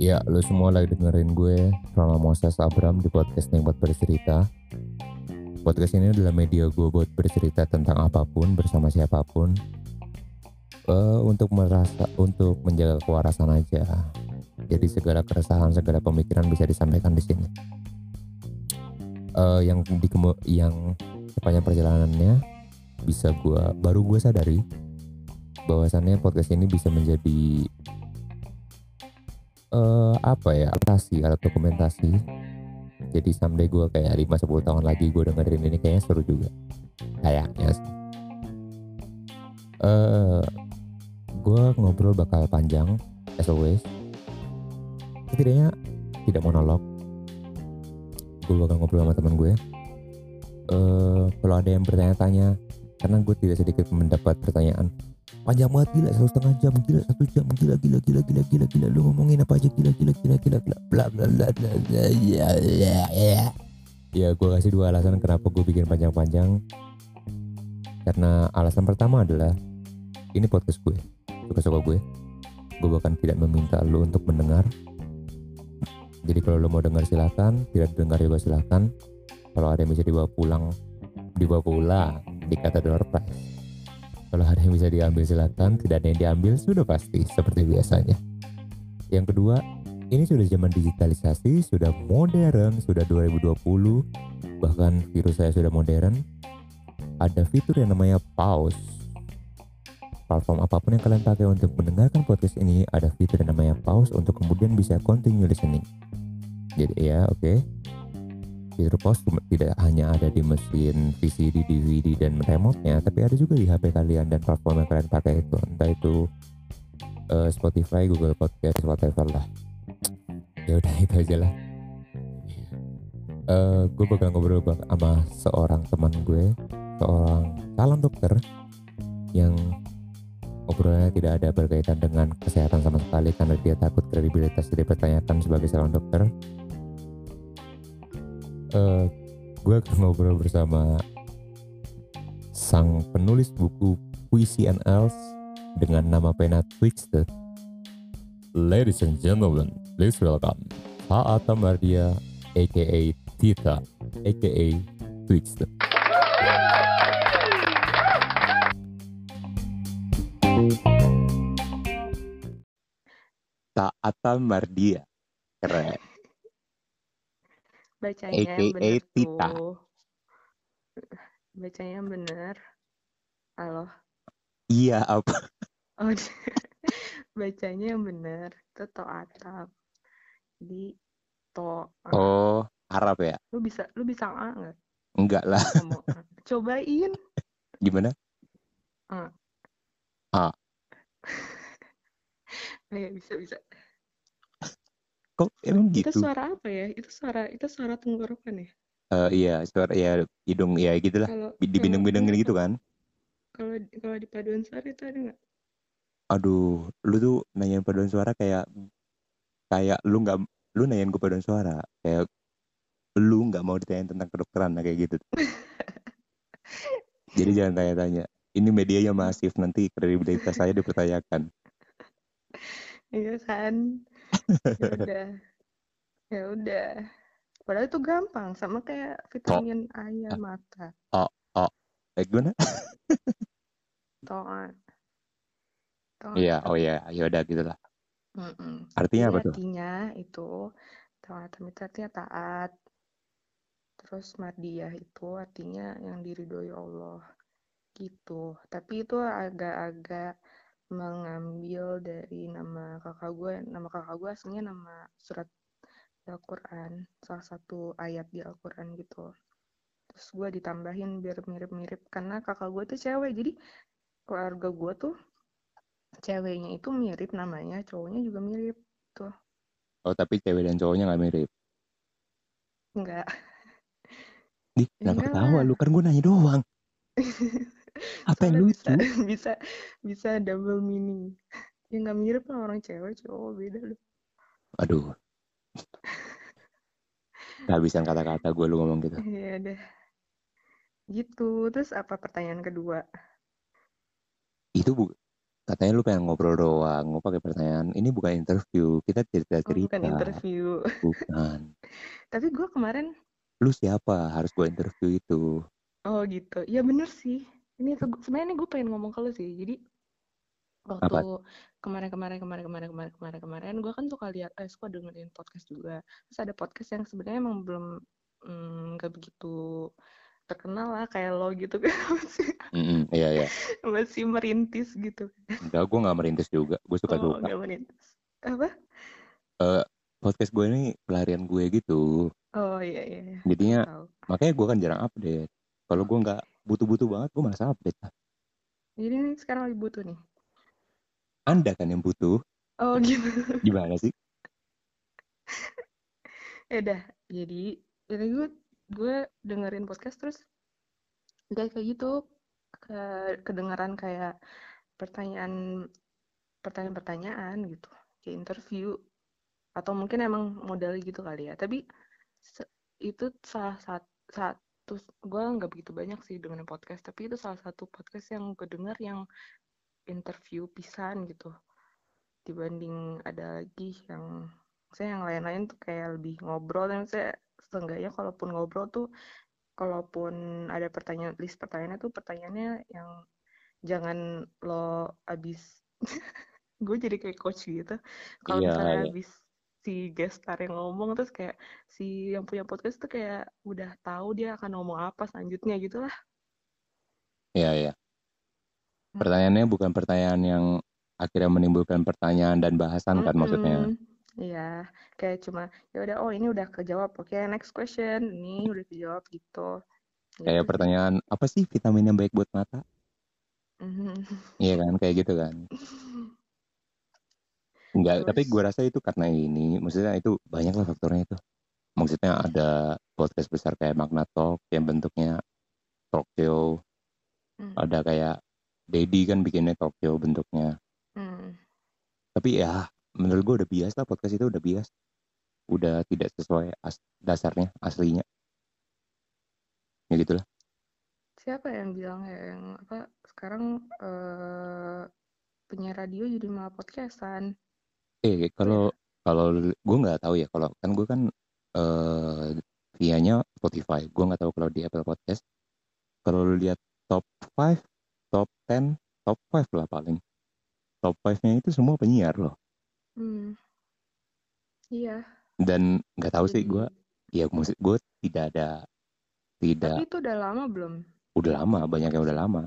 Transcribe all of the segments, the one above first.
Ya, lu semua lagi dengerin gue, Rama Moses Abram di podcast buat bercerita. Podcast ini adalah media gue buat bercerita tentang apa pun bersama siapa pun. Uh, untuk merasa, untuk menjaga kewarasan aja. Jadi segala keresahan, segala pemikiran bisa disampaikan di sini. Uh, yang di yang sepanjang perjalanannya bisa gue baru gue sadari bahwasannya podcast ini bisa menjadi uh, apa ya aplikasi atau dokumentasi. Jadi someday gue kayak 5-10 tahun lagi gue dengerin ini kayaknya seru juga. Kayaknya uh, gue ngobrol bakal panjang as always. Setidaknya tidak monolog. Gue bakal ngobrol sama teman gue. Uh, kalau ada yang bertanya-tanya karena gue tidak sedikit mendapat pertanyaan panjang banget gila. Satu setengah jam gila. Satu jam gila gila gila gila gila gila. Lu ngomongin apa aja gila gila gila gila gila. Bla bla bla bla bla ya ya ya. Ya gue kasih dua alasan kenapa gue bikin panjang-panjang. Karena alasan pertama adalah ini podcast gue suka-suka gue. Gue bahkan tidak meminta lo untuk mendengar. Jadi kalau lo mau dengar silahkan tidak dengar juga silahkan kalau ada yang bisa dibawa pulang dibawa pulang di kata door prize kalau ada yang bisa diambil silakan, tidak ada yang diambil sudah pasti seperti biasanya. Yang kedua, ini sudah zaman digitalisasi, sudah modern, sudah 2020, bahkan virus saya sudah modern. Ada fitur yang namanya pause. Platform apa pun yang kalian pakai untuk mendengarkan podcast ini, ada fitur yang namanya pause untuk kemudian bisa continue listening. Jadi ya, oke. Okay pause tidak hanya ada di mesin VCD, DVD dan remote-nya, tapi ada juga di HP kalian dan platform yang kalian pakai itu, entah itu uh, Spotify, Google Podcast, whatever lah. Ya udah itu aja lah. Uh, eh, gue bakal ngobrol sama seorang teman gue, seorang calon dokter yang obrolannya tidak ada berkaitan dengan kesehatan sama sekali karena dia takut kredibilitas dipertanyakan sebagai calon dokter uh, gue akan ngobrol bersama sang penulis buku puisi and else dengan nama pena Twister. Ladies and gentlemen, please welcome Faata Mardia aka Tita aka Twister. Taata Mardia keren Bacanya yang bener Tita. tuh. Bacanya yang bener. Halo. Iya apa? Oh, bacanya yang bener. Itu to atap. Jadi to. Oh, Arab ya? Lu bisa lu bisa A nggak? Enggak lah. Cobain. Gimana? A. A. Iya bisa bisa. Kok emang gitu? Itu suara apa ya? Itu suara itu suara tenggorokan ya? Uh, iya, suara ya hidung ya gitulah. Di bindeng-bindengin gitu kan. Kalau kalau di paduan suara itu ada nggak? Aduh, lu tuh nanyain paduan suara kayak kayak lu nggak lu nanyain gue paduan suara kayak lu nggak mau ditanya tentang kedokteran kayak gitu. Jadi jangan tanya-tanya. Ini medianya masif nanti kredibilitas saya dipertanyakan. Iya kan ya udah. Ya udah. Padahal itu gampang sama kayak vitamin oh. air mata. Oh oh. Eh gimana? Toa. Iya oh iya ya udah gitulah mm -mm. artinya apa tuh? Artinya itu taat itu artinya taat. Terus mardiah itu artinya yang diridhoi Allah gitu. Tapi itu agak-agak mengambil dari nama kakak gue. Nama kakak gue aslinya nama surat Al-Quran salah satu ayat di Al-Quran gitu. Terus gue ditambahin biar mirip-mirip karena kakak gue tuh cewek. Jadi keluarga gue tuh ceweknya itu mirip namanya cowoknya juga mirip tuh. Oh tapi cewek dan cowoknya nggak mirip? Enggak Di, kenapa ketawa lu kan gue nanya doang apa yang lucu bisa, bisa bisa double meaning ya nggak mirip lah orang cewek cowok beda loh aduh bisa kata-kata gue lu ngomong gitu iya deh gitu terus apa pertanyaan kedua itu bu katanya lu pengen ngobrol doang, mau pakai pertanyaan. Ini bukan interview, kita cerita-cerita. Oh, bukan interview. Bukan. Tapi gue kemarin. Lu siapa? Harus gue interview itu. Oh gitu. Ya bener sih. Ini sebenarnya gue pengen ngomong ke lu sih. Jadi waktu kemarin-kemarin kemarin-kemarin kemarin kemarin kemarin gue kan suka lihat eh suka dengerin podcast juga. Terus ada podcast yang sebenarnya emang belum mm, gak begitu terkenal lah kayak lo gitu kan. Masih mm -hmm, iya iya. masih merintis gitu. Enggak gue nggak merintis juga. Gue suka oh, suka. gak merintis. Apa? Uh, podcast gue ini pelarian gue gitu. Oh iya iya, iya. jadinya makanya gue kan jarang update. Kalau gue nggak butuh-butuh banget gue malas update jadi ini sekarang lagi butuh nih anda kan yang butuh. Oh gitu. Gimana sih? ya udah, jadi jadi gue gue dengerin podcast terus kayak kayak gitu ke kedengaran kayak pertanyaan pertanyaan-pertanyaan gitu kayak interview atau mungkin emang model gitu kali ya tapi itu salah satu satu gue nggak begitu banyak sih dengan podcast tapi itu salah satu podcast yang gue dengar yang interview pisan gitu. Dibanding ada lagi yang saya yang lain-lain tuh kayak lebih ngobrol dan saya seenggaknya kalaupun ngobrol tuh kalaupun ada pertanyaan list pertanyaannya tuh pertanyaannya yang jangan lo abis gue jadi kayak coach gitu. Kalau yeah, misalnya yeah. abis si guest star yang ngomong terus kayak si yang punya podcast tuh kayak udah tahu dia akan ngomong apa selanjutnya gitu lah iya iya yeah. Pertanyaannya bukan pertanyaan yang akhirnya menimbulkan pertanyaan dan bahasan kan mm -hmm. maksudnya. Iya, kayak cuma ya udah oh ini udah kejawab. Oke, okay, next question. Ini udah kejawab gitu. Kayak gitu pertanyaan apa sih vitamin yang baik buat mata? Mm -hmm. Iya kan, kayak gitu kan. Enggak, Terus. tapi gue rasa itu karena ini, maksudnya itu banyak lah faktornya itu. Maksudnya ada podcast besar kayak Magna Talk yang bentuknya show, hmm. ada kayak Dedi kan bikinnya Tokyo bentuknya. Hmm. Tapi ya menurut gue udah biasa podcast itu udah biasa. Udah tidak sesuai as dasarnya aslinya. Ya gitulah. Siapa yang bilang ya yang apa sekarang uh, punya radio jadi malah podcastan? Eh kalau ya. kalau gue nggak tahu ya kalau kan gue kan uh, vianya Spotify. Gue nggak tahu kalau di Apple Podcast. Kalau lihat top 5 top 10, top 5 lah paling. Top 5-nya itu semua penyiar loh. Hmm. Iya. Dan nggak tahu Jadi... sih gue, ya maksud gue tidak ada, tidak. Tapi itu udah lama belum? Udah lama, banyak yang udah lama.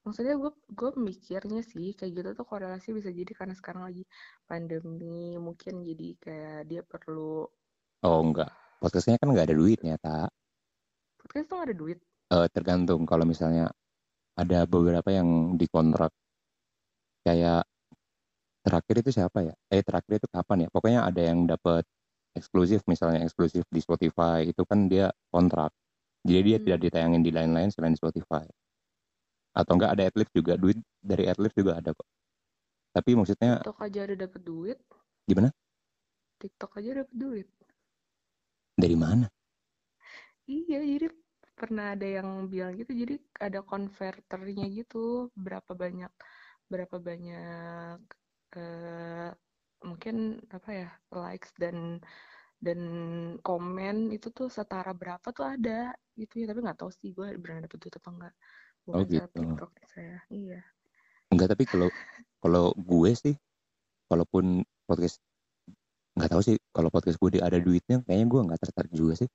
Maksudnya gue gue mikirnya sih kayak gitu tuh korelasi bisa jadi karena sekarang lagi pandemi mungkin jadi kayak dia perlu. Oh enggak, podcastnya kan nggak ada duitnya tak. Podcast tuh nggak ada duit. Uh, tergantung kalau misalnya ada beberapa yang dikontrak kayak terakhir itu siapa ya? Eh terakhir itu kapan ya? Pokoknya ada yang dapat eksklusif misalnya eksklusif di Spotify itu kan dia kontrak. Jadi dia hmm. tidak ditayangin di lain-lain selain Spotify. Atau enggak ada atlet juga duit dari atlet juga ada kok. Tapi maksudnya TikTok aja ada dapat duit. Gimana? TikTok aja dapat duit. Dari mana? Iya, jadi pernah ada yang bilang gitu jadi ada konverternya gitu berapa banyak berapa banyak uh, mungkin apa ya likes dan dan komen itu tuh setara berapa tuh ada gitu ya tapi nggak tahu sih gue benar dapet duit apa enggak bukan oh, gitu. TikTok saya iya. Enggak tapi kalau kalau gue sih kalaupun podcast nggak tahu sih kalau podcast gue ada duitnya kayaknya gue nggak tertarik juga sih.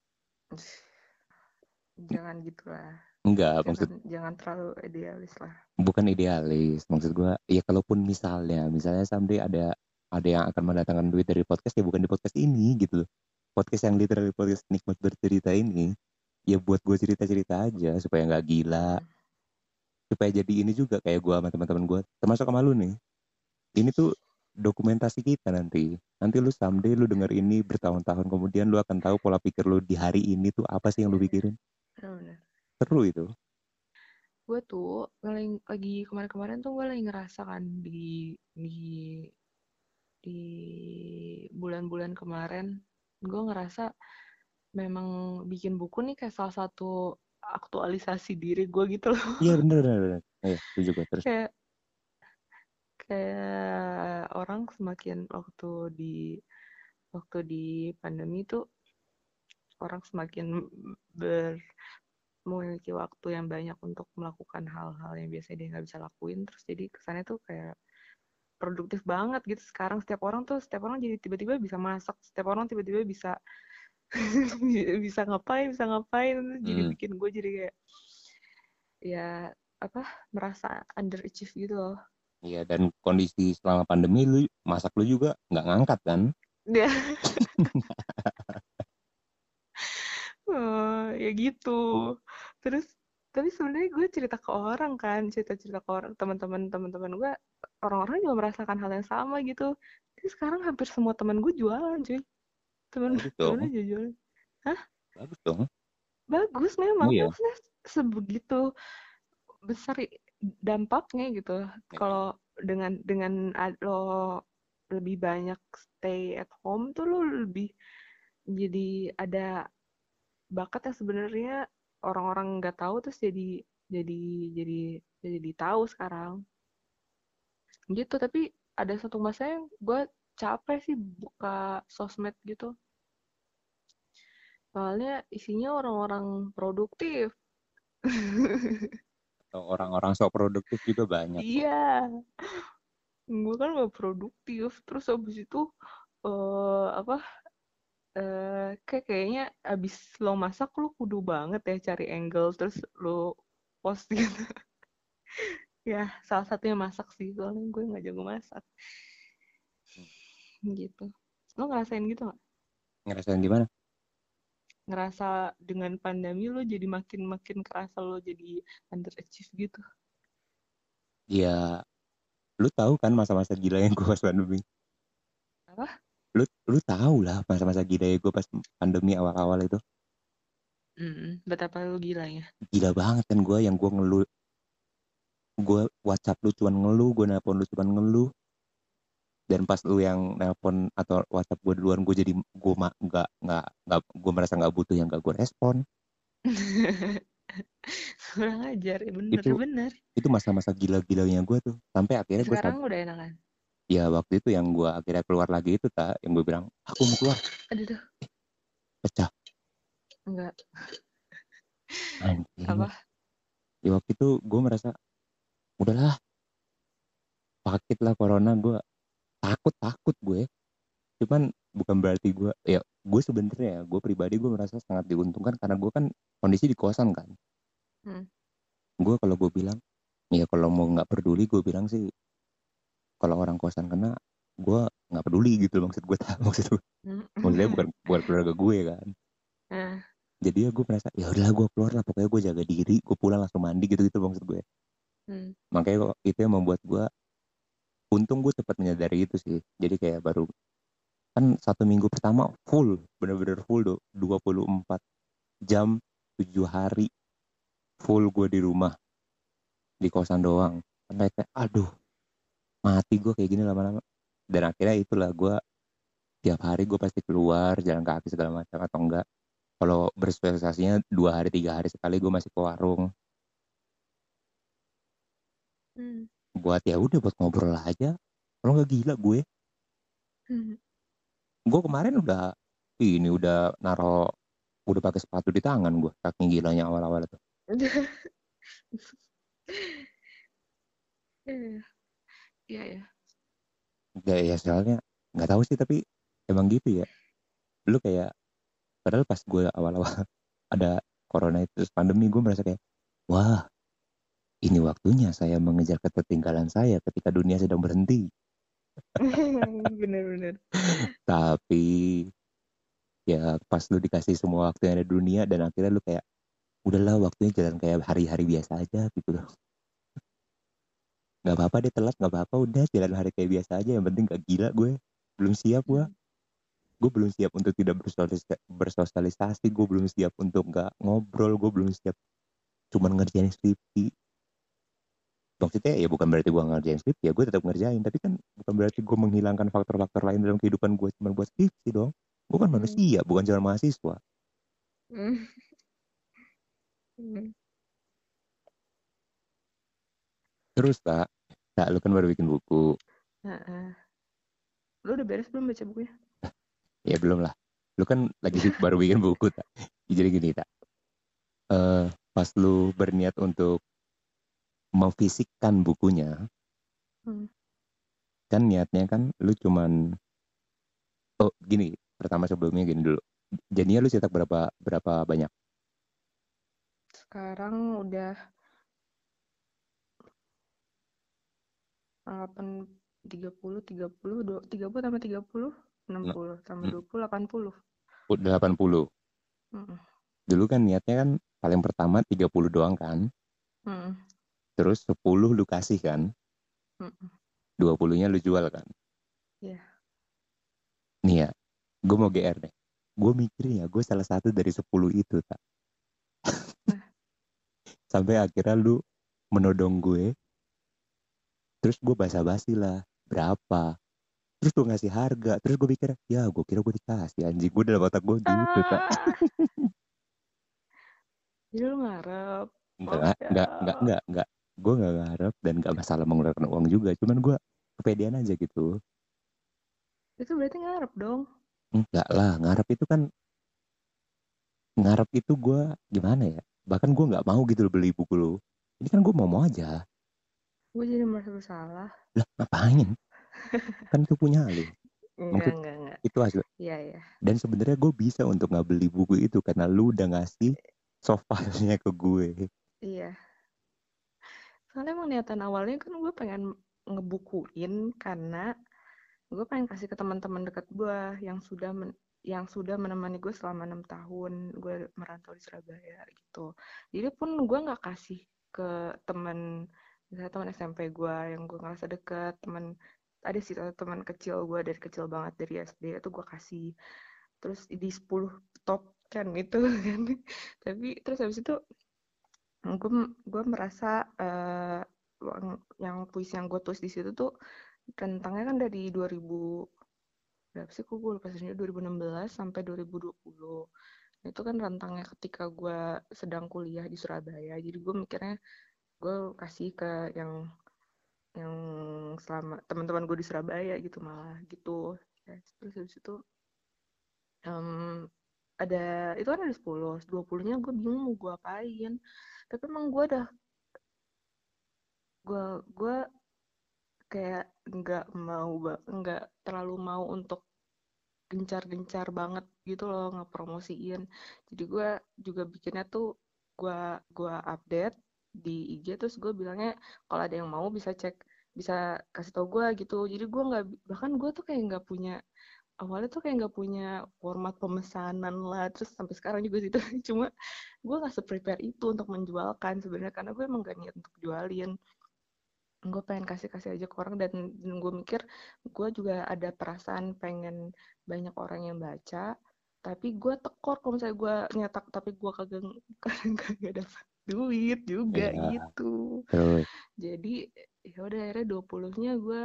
Jangan gitulah. Enggak jangan, maksud jangan terlalu idealis lah. Bukan idealis maksud gue ya kalaupun misalnya misalnya sampai ada ada yang akan mendatangkan duit dari podcast ya bukan di podcast ini gitu podcast yang literally podcast nikmat bercerita ini ya buat gue cerita cerita aja supaya nggak gila. Hmm. Supaya jadi ini juga kayak gue sama teman-teman gue termasuk sama lu nih. Ini tuh dokumentasi kita nanti. Nanti lu someday lu denger ini bertahun-tahun kemudian lu akan tahu pola pikir lu di hari ini tuh apa sih yang lu pikirin. Benar seru itu. Gue tuh lagi kemarin-kemarin tuh gue lagi ngerasa kan di di di bulan-bulan kemarin gue ngerasa memang bikin buku nih kayak salah satu aktualisasi diri gue gitu loh. Iya bener bener bener. Iya juga terus? Kayak kayak orang semakin waktu di waktu di pandemi tuh orang semakin ber memiliki waktu yang banyak untuk melakukan hal-hal yang biasanya dia nggak bisa lakuin. Terus jadi kesannya tuh kayak produktif banget gitu. Sekarang setiap orang tuh setiap orang jadi tiba-tiba bisa masak setiap orang tiba-tiba bisa bisa ngapain bisa ngapain jadi Hmm. bikin gue jadi kayak ya apa merasa underachieve gitu loh. Iya dan kondisi selama pandemi lu masak lu juga nggak ngangkat kan? dia Oh, ya gitu. Terus tapi sebenarnya gue cerita ke orang kan? Cerita-cerita ke orang teman-teman teman-teman gue orang-orang juga merasakan hal yang sama gitu. Jadi sekarang hampir semua teman gue jualan cuy temen Bagus dong. temen aja jualan Bagus dong. bagus memang iya. maksudnya sebegitu besar dampaknya gitu Ya. kalau dengan dengan lo lebih banyak stay at home tuh lo lebih jadi ada bakat yang sebenarnya orang-orang nggak tahu terus jadi jadi jadi jadi tahu sekarang gitu tapi ada satu masa yang gue capek sih buka sosmed gitu soalnya isinya orang-orang produktif. Atau orang-orang sok produktif juga banyak. iya. Gue kan gak produktif. Terus habis itu eh apa eh kayak kayaknya abis lo masak lo kudu banget ya cari angle terus lo post gitu. Ya salah satunya masak sih soalnya gue nggak jago masak. Gitu. Lo ngerasain gitu nggak? Ngerasain gimana? Ngerasa dengan pandemi lo jadi makin makin kerasa lo jadi underachieve gitu Ya lu tahu kan masa-masa gila yang gue pas pandemi. Apa? Lu lu tahu lah masa-masa gila gue pas pandemi awal-awal itu. Mm, betapa lo gila ya Gila banget kan gue yang gue ngeluh. Gue WhatsApp lu cuman ngeluh, gue nelpon lu cuman ngeluh. Dan pas lu yang nelpon atau WhatsApp gue duluan, gue jadi gue ma nggak nggak nggak gue merasa nggak butuh yang gak gue respon. kurang ajar ya bener Itu- bener. Itu masa-masa gila-gilanya gue tuh. Sampai akhirnya gue sekarang udah enakan? Ya waktu itu yang gue akhirnya keluar lagi itu tak yang gue bilang aku mau keluar. Aduh tuh. Pecah. Enggak. Anjing. Apa? Ya waktu itu gue merasa udahlah. Sakit lah corona gue takut takut gue cuman bukan berarti gue ya gue sebenarnya gue pribadi gue merasa sangat diuntungkan karena gue kan kondisi di kosan kan Hmm. gue kalau gue bilang ya kalau mau nggak peduli gue bilang sih kalau orang kosan kena gue nggak peduli gitu maksud gue maksud gue Hmm. maksudnya bukan bukan keluarga gue kan Eh, jadi ya gue merasa ya udahlah gue keluar lah pokoknya gue jaga diri gue pulang langsung mandi gitu gitu maksud gue hmm. makanya itu yang membuat gue untung gue cepat menyadari itu sih. Jadi kayak baru kan satu minggu pertama full bener-bener full do 24 jam 7 hari full gue di rumah. Di kosan doang. Sampai kayak aduh mati gue kayak gini lama-lama. Dan akhirnya itulah gue tiap hari gue pasti keluar jalan kaki segala macam atau enggak. Kalau bersosialisasinya dua hari tiga hari sekali gue masih ke warung. Hmm. Buat ya udah buat ngobrol aja kalau nggak gila gue Hmm. gue kemarin udah ini udah naro udah pakai sepatu di tangan gue saking gilanya awal-awal itu Iya, iya ya. ya, ya soalnya nggak tahu sih tapi emang gitu ya lu kayak padahal pas gue awal-awal ada corona itu pandemi gue merasa kayak wah ini waktunya saya mengejar ketertinggalan saya ketika dunia sedang berhenti. Bener-bener. tapi ya pas lu dikasih semua waktu yang ada di dunia dan akhirnya lu kayak udahlah waktunya jalan kayak hari-hari biasa aja gitu loh. Nggak apa-apa deh telat nggak apa-apa udah jalan hari kayak biasa aja yang penting gak gila gue. Belum siap gue gue belum siap untuk tidak bersosialisasi, gue belum siap untuk nggak ngobrol gue belum siap cuman ngerjain skripsi maksudnya ya bukan berarti gue ngerjain skripsi ya gue tetap ngerjain tapi kan bukan berarti gue menghilangkan faktor-faktor lain dalam kehidupan gue cuma buat skripsi dong gue kan Hmm. manusia bukan cuma mahasiswa Hmm. Hmm. terus tak tak lu kan baru bikin buku Heeh. Lu udah beres belum baca bukunya? ya belum lah lu kan lagi baru bikin buku tak jadi gini tak Eh pas lu berniat untuk memfisikkan bukunya Hmm. kan niatnya kan lu cuman oh gini pertama sebelumnya gini dulu jadinya lu cetak berapa berapa banyak Sekarang udah 8 30 30 do- 30 tambah 30 60 tambah Hmm. 20 80. udah 80 Heeh. dulu kan niatnya kan paling pertama 30 doang kan Heeh. Terus 10 lu kasih kan Heeh. 20 nya lu jual kan Iya. nih ya gue mau GR nih gue mikir ya gue salah satu dari 10 itu tak Nah. sampai akhirnya lu menodong gue terus gue basa-basi lah berapa terus gue ngasih harga terus gue pikir ya gue kira gue dikasih anjing gue dalam otak gue gitu tak Ah. Jadi lu ngarep. enggak enggak enggak enggak enggak gue enggak ngarep dan enggak masalah mengeluarkan uang juga cuman gue kepedean aja gitu Itu berarti ngarep dong. enggak lah ngarep itu kan ngarep itu gue gimana ya bahkan gue nggak mau gitu beli buku lo ini kan gue mau mau aja Gue jadi merasa bersalah. lah ngapain kan itu punya lo Enggak, enggak, enggak. itu hasil Iya, iya. dan sebenarnya gue bisa untuk nggak beli buku itu karena lu udah ngasih soft file-nya ke gue Iya. Soalnya emang niatan awalnya kan gue pengen ngebukuin karena gue pengen kasih ke teman-teman dekat gue yang sudah men- yang sudah menemani gue selama enam tahun gue merantau di Surabaya gitu. Jadi pun gue nggak kasih ke teman misalnya teman SMP gue yang gue ngerasa deket teman ada sih teman kecil gue dari kecil banget dari SD itu gue kasih terus di 10 top 10 itu kan tapi terus habis itu gue gue merasa eh, yang, puisi yang gue tulis di situ tuh rentangnya kan dari 2000 berapa sih gue lupa sebenarnya 2016 sampai 2020 Nah, itu kan rentangnya ketika gue sedang kuliah di Surabaya. Jadi gue mikirnya gue kasih ke yang yang selama teman-teman gue di Surabaya gitu malah gitu. Ya, terus habis itu em, ada itu kan ada 10 20 nya gue bingung mau gue apain. Tapi emang gue udah gue gue kayak nggak mau nggak terlalu mau untuk gencar-gencar banget gitu loh ngepromosiin. Jadi gue juga bikinnya tuh gue gua update di IG terus gue bilangnya kalau ada yang mau bisa cek bisa kasih tau gue gitu. Jadi gue nggak bahkan gue tuh kayak nggak punya awalnya tuh kayak nggak punya format pemesanan lah terus sampai sekarang juga gitu cuma gue nggak se-prepare itu untuk menjualkan sebenarnya karena gue emang gak niat untuk jualin. Gue pengen kasih-kasih aja ke orang dan, dan gue mikir gue juga ada perasaan pengen banyak orang yang baca tapi gue tekor kalau misalnya gue nyetak tapi gue kagak kagak dapat duit juga Iya. gitu. Terus jadi ya udah akhirnya 20 nya gue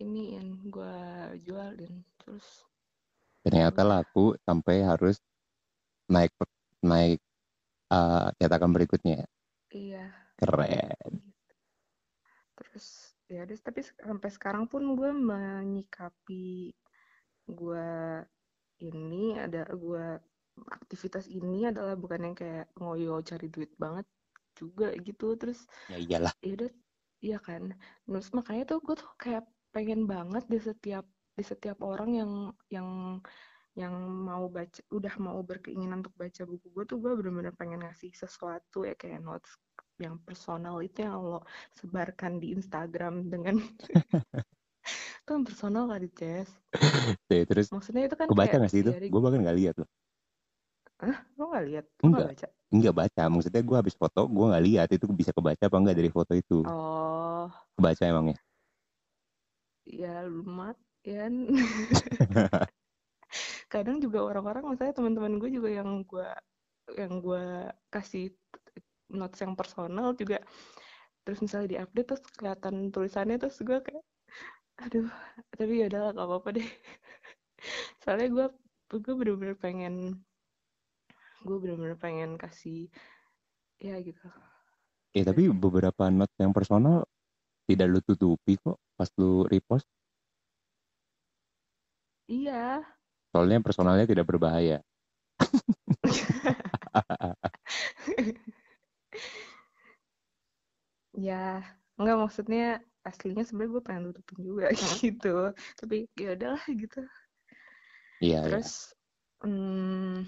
iniin gue jualin. Terus ternyata laku sampai harus naik naik cetakan berikutnya. Iya. Keren. Terus ya udah tapi sampai sekarang pun gue menyikapi gue ini ada gue aktivitas ini adalah bukan yang kayak ngoyo cari duit banget juga gitu. Terus ya iyalah. ya udah iya kan? Terus makanya tuh gue tuh kayak pengen banget di setiap di setiap orang yang yang yang mau baca udah mau berkeinginan untuk baca buku gue tuh gue bener-bener pengen ngasih sesuatu ya kayak notes yang personal itu yang lo sebarkan di Instagram dengan itu kan personal kali Ces. Tuh, terus maksudnya itu kan kebaca nggak sih itu? dari gue bahkan nggak lihat loh. Lo nggak lihat Enggak. baca? Nggak baca. Maksudnya gue habis foto gue nggak lihat itu bisa kebaca apa enggak dari foto itu. Oh. Kebaca emangnya ya lumayan. Kadang juga orang-orang misalnya teman-teman gue juga yang gue yang gue kasih notes yang personal juga terus misalnya diupdate terus kelihatan tulisannya terus gue kayak aduh tapi ya udahlah gak apa-apa deh. Soalnya gue gue bener-bener pengen gue bener-bener pengen kasih ya gitu. Eh tapi beberapa note yang personal tidak lu tutupi kok pas lu repost Iya. soalnya personalnya tidak berbahaya ya, enggak maksudnya aslinya sebenarnya gue pengen tutupin juga gitu. Tapi ya udahlah gitu. iya iya Terus hmm,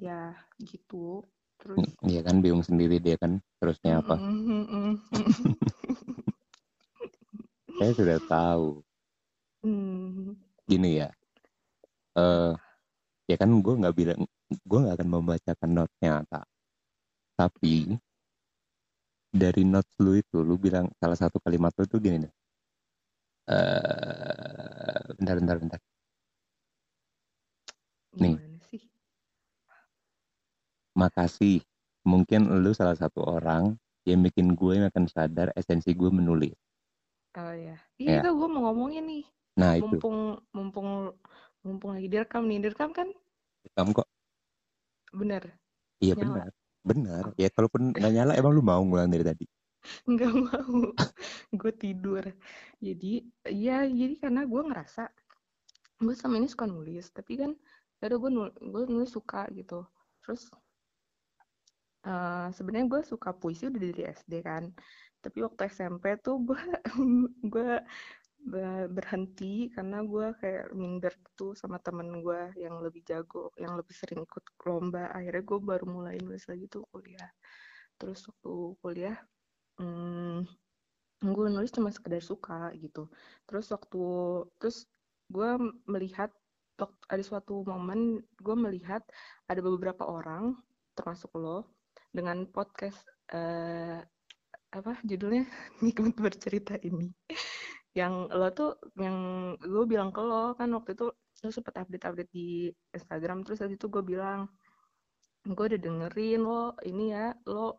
ya gitu. Terus iya kan bingung sendiri dia kan terusnya apa saya sudah tahu mm. gini ya eh ya kan gue nggak bilang gue nggak akan membacakan notnya tak tapi dari notes lu itu lu bilang salah satu kalimat lu tuh gini nih eh bentar bentar bentar Nih. Sih? makasih mungkin lu salah satu orang yang bikin gue makin sadar esensi gue menulis Oh ya. Ya. Iya itu gue mau ngomongin nih. nah itu Mumpung mumpung mumpung lagi direkam nih. Direkam kan? kamu kok Bener. iya Nyala. benar benar ya kalaupun nggak nyala emang lu mau ngulang dari tadi nggak mau gue tidur jadi ya jadi karena gue ngerasa gue sama ini suka nulis tapi kan ya udah gue nulis, gue nulis suka gitu terus eh sebenarnya gue suka puisi udah dari SD kan tapi waktu SMP tuh gue gue be- berhenti karena gue kayak minder gitu sama temen gue yang lebih jago yang lebih sering ikut lomba. Akhirnya gue baru mulai nulis lagi tuh kuliah. Terus waktu kuliah hmm, gue nulis cuma sekedar suka gitu. Terus waktu terus gue melihat ada suatu momen gue melihat ada beberapa orang termasuk lo dengan podcast eh, apa judulnya? Nikmat bercerita ini. Yang lo tuh yang gue bilang ke lo kan waktu itu lo sempet update update di Instagram terus waktu itu gue bilang gue udah dengerin lo ini ya lo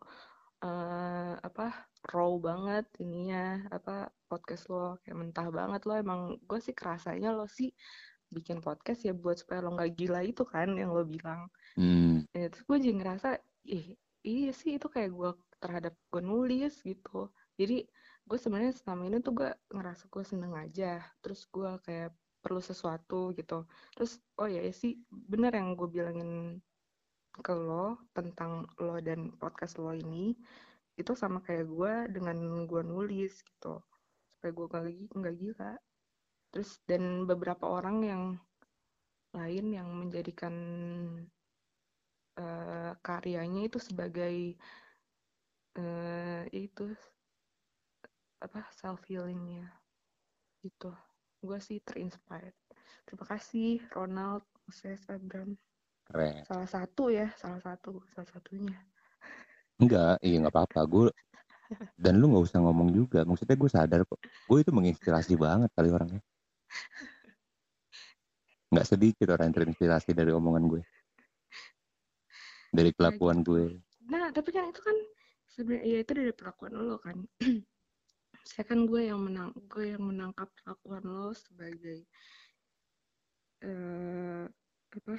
eh apa raw banget ininya apa podcast lo kayak mentah banget lo. Emang gue sih kerasanya lo sih bikin podcast ya buat supaya lo nggak gila itu kan yang lo bilang. Hmm, ya, terus gue jadi ngerasa ih iya sih itu kayak gue terhadap gue nulis gitu. Jadi gue sebenarnya selama ini tuh gue ngerasa gue seneng aja. Terus gue kayak perlu sesuatu gitu. Terus oh ya sih bener yang gue bilangin ke lo tentang lo dan podcast lo ini itu sama kayak gue dengan gue nulis gitu. Supaya gue gi- nggak gila. Terus dan beberapa orang yang lain yang menjadikan eh, karyanya itu sebagai eh, itu apa self healingnya gitu. Gue sih terinspired. Terima kasih Ronald Moses Abram. Keren. Salah satu ya salah satu salah satunya. Enggak iya nggak apa-apa. Gue dan lu nggak usah ngomong juga. Maksudnya gue sadar kok. Gue itu menginspirasi banget kali orangnya. Nggak sedikit orang yang terinspirasi dari omongan gue. Dari kelakuan gue. Nah tapi kan itu kan sebenarnya ya itu dari perlakuan lo kan. Saya kan gue yang menang gue yang menangkap perlakuan lo sebagai eh apa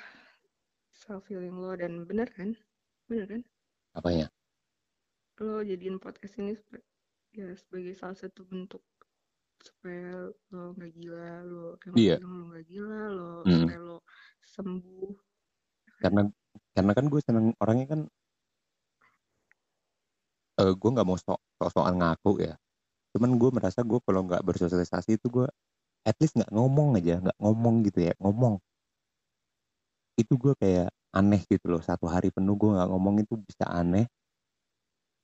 self healing lo. Dan bener kan? Bener kan? Apanya? Lo jadiin podcast ini ya sebagai salah satu bentuk supaya lo nggak gila lo yang lo Iya. lo nggak gila lo Mm. supaya lo sembuh. Karena karena kan gue seneng orangnya kan eh gue nggak mau sok soal ngaku ya. Cuman gue merasa gue kalau nggak bersosialisasi itu gue at least nggak ngomong aja nggak ngomong gitu ya ngomong. Itu gue kayak aneh gitu loh satu hari penuh gue nggak ngomong itu bisa aneh.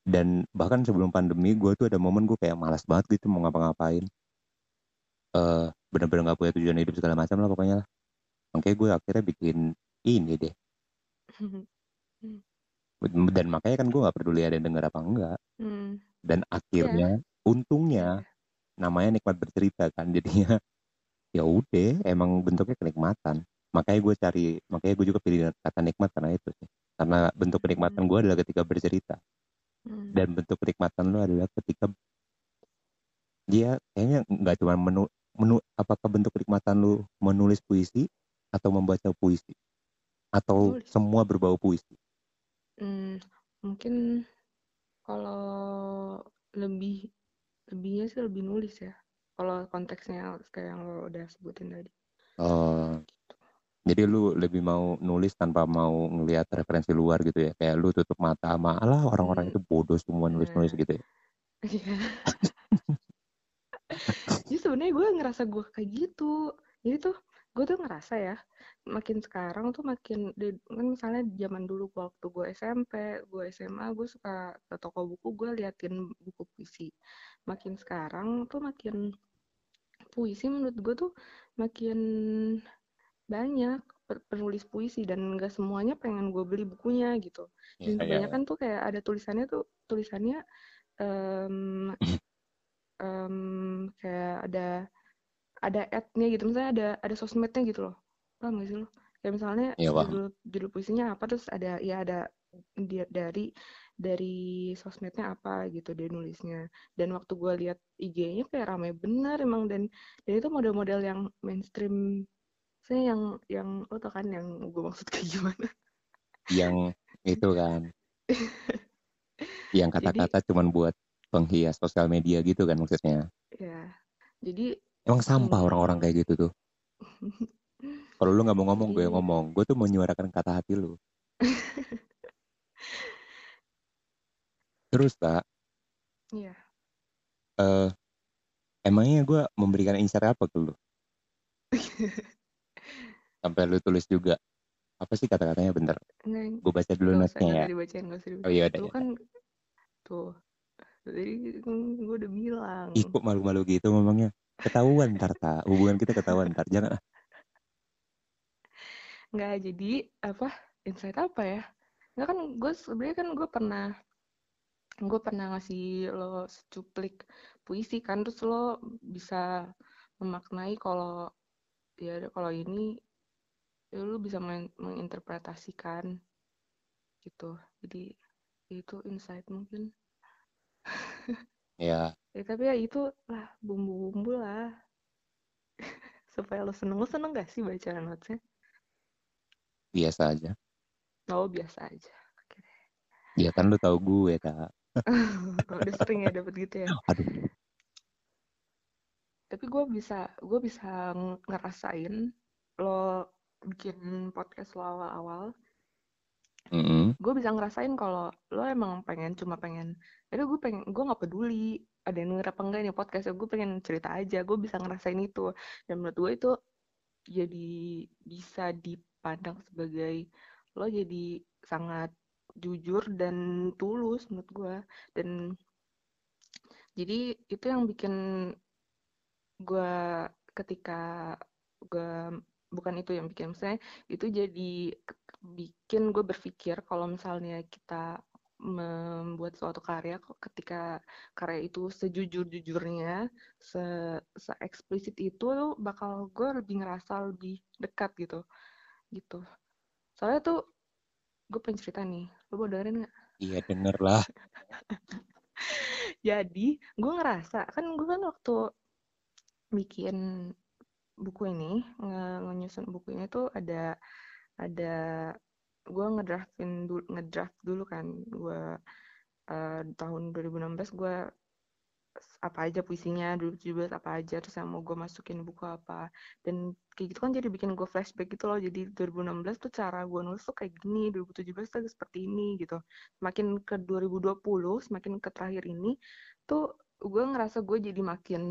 Dan bahkan sebelum pandemi gue tuh ada momen gue kayak malas banget gitu mau ngapa-ngapain. Eh bener-bener nggak punya tujuan hidup segala macam lah pokoknya lah. Makanya gue akhirnya bikin ini deh dan makanya kan gue nggak peduli ada yang denger apa enggak. Hmm, dan akhirnya untungnya namanya nikmat bercerita kan jadinya ya udah emang bentuknya kenikmatan. Makanya gue cari makanya gue juga pilih kata nikmat karena itu sih. Karena bentuk kenikmatan gue adalah ketika bercerita. Hmm. dan bentuk kenikmatan lo adalah ketika dia kayaknya nggak cuma menu, menu apakah bentuk kenikmatan lu menulis puisi atau membaca puisi? Atau Nulis. semua berbau puisi Hmm, mungkin kalau lebih lebihnya sih lebih nulis ya kalau konteksnya kayak yang lo udah sebutin tadi oh jadi lu lebih mau nulis tanpa mau ngelihat referensi luar gitu ya kayak lu tutup mata malah orang-orang Hmm. itu bodoh semua nulis-nulis Nah. gitu ya Iya. Jadi sebenarnya gue ngerasa gue kayak gitu. Jadi tuh gue tuh ngerasa ya makin sekarang tuh makin di- kan misalnya zaman dulu waktu gue SMP, gue SMA, gue suka ke toko buku gue liatin buku puisi. Makin sekarang tuh makin puisi menurut gue tuh makin banyak pe- penulis puisi dan nggak semuanya pengen gue beli bukunya gitu. Iya, Dan iya, kebanyakan tuh kayak ada tulisannya tuh tulisannya em, em, kayak ada ada ad-nya gitu. Misalnya ada ada sosmednya gitu loh. Paham gak sih lo? Kayak misalnya paham. judul judul puisinya apa terus ada ya ada dia dari dari sosmednya apa gitu dia nulisnya. Dan waktu gue lihat IG-nya kayak rame bener emang. Dan dan itu model-model yang mainstream saya yang yang lo tau kan yang gue maksud kayak gimana? Yang itu kan. Yang kata-kata cuman buat penghias sosial media gitu kan maksudnya. Ya jadi emang sampah Hmm. orang-orang kayak gitu tuh? Kalau lu nggak mau ngomong gue yang Iya. ngomong. Gue tuh menyuarakan kata hati lu. Terus tak iya. Eh emangnya gue memberikan insight apa ke lu? Sampai lu tulis juga. Apa sih kata-katanya? Bentar. Gue baca dulu notnya nggak ya. dibacain oh iya udah lu ya. kan tuh. Jadi gue udah bilang. Ih kok malu-malu gitu ngomongnya ketahuan ntar tak hubungan kita ketahuan ntar. Jangan ah. nggak jadi apa insight apa ya? Nggak kan gue sebenarnya kan gue pernah gue pernah ngasih lo secuplik puisi kan terus lo bisa memaknai kalau ya kalau ini ya lo bisa men- menginterpretasikan gitu. Jadi itu insight mungkin ya ya tapi ya itu lah bumbu-bumbu lah. Supaya lo seneng lo seneng gak sih baca notesnya? Biasa aja. Oh biasa aja. Oke. Ya kan lu tahu gue tak udah sering ya dapet gitu ya? Aduh. Tapi gue bisa gue bisa ng- ngerasain lo bikin podcast lo awal-awal. Gue bisa ngerasain kalau lo emang pengen cuma pengen itu gue pengen gue nggak peduli ada yang denger apa enggak nih podcast gue pengen cerita aja. Gue bisa ngerasain itu. Dan menurut gue itu jadi bisa dipandang sebagai lo jadi sangat jujur dan tulus menurut gue dan jadi itu yang bikin gue ketika gue bukan itu yang bikin misalnya itu jadi bikin gue berpikir kalau misalnya kita membuat suatu karya kok ketika karya itu sejujur-jujurnya se se-eksplisit itu tuh bakal gue lebih ngerasa lebih dekat gitu gitu. Soalnya tuh gue pengen cerita nih lo mau dengerin nggak? Iya denger lah jadi gue ngerasa kan gue kan waktu bikin buku ini nge- ngenyusun buku ini tuh ada ada gue ngedraftin dulu ngedraft dulu kan gue eh, tahun 2016 gue apa aja puisinya 2017 apa aja terus yang mau gue masukin buku apa. Dan kayak gitu kan jadi bikin gue flashback gitu loh jadi 2016 tuh cara gue nulis tuh kayak gini 2017 tuh seperti ini gitu. Semakin ke 2020 semakin ke terakhir ini tuh gue ngerasa gue jadi makin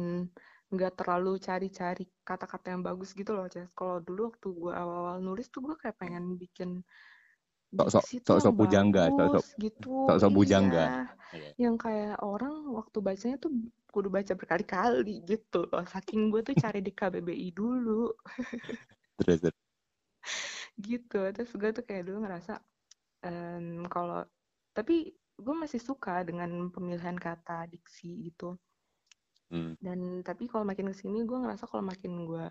nggak terlalu cari-cari kata-kata yang bagus gitu loh Ces. Kalau dulu waktu gue awal-awal nulis tuh gue kayak pengen bikin Sok-sok- diksi tuh sok-sok bujangga, sok-sok- gitu. sok-sok bujangga. Iya. Yang kayak orang waktu bacanya tuh kudu baca berkali-kali gitu loh. Saking gue tuh cari di KBBI dulu terus terus. gitu. Terus gue tuh kayak dulu ngerasa em, kalau tapi gue masih suka dengan pemilihan kata diksi gitu. Hmm. dan tapi kalau makin ke sini gue ngerasa kalau makin gue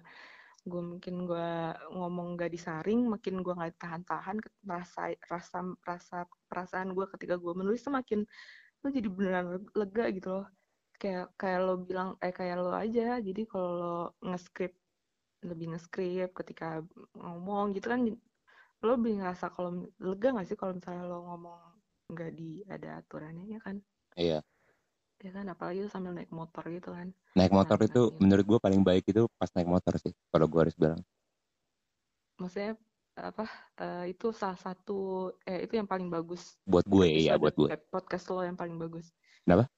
gue mungkin gue ngomong gak disaring makin gue nggak tahan-tahan rasa rasa rasa perasaan gue ketika gue menulis tuh makin tuh jadi beneran lega gitu loh. Kayak kayak lo bilang eh kayak lo aja. Jadi kalau lo nge-script lebih nge-script ketika ngomong gitu kan lo lebih ngerasa kalau lega gak sih kalau misalnya lo ngomong nggak di ada aturannya ya kan? Iya ya kan? Apalagi itu sambil naik motor gitu kan. Naik motor Nah, itu nah, iya. menurut gue paling baik itu pas naik motor sih kalau gue harus bilang. Maksudnya apa eh, itu salah satu eh itu yang paling bagus. Buat gue ya buat gue. eh, podcast lo yang paling bagus. Kenapa?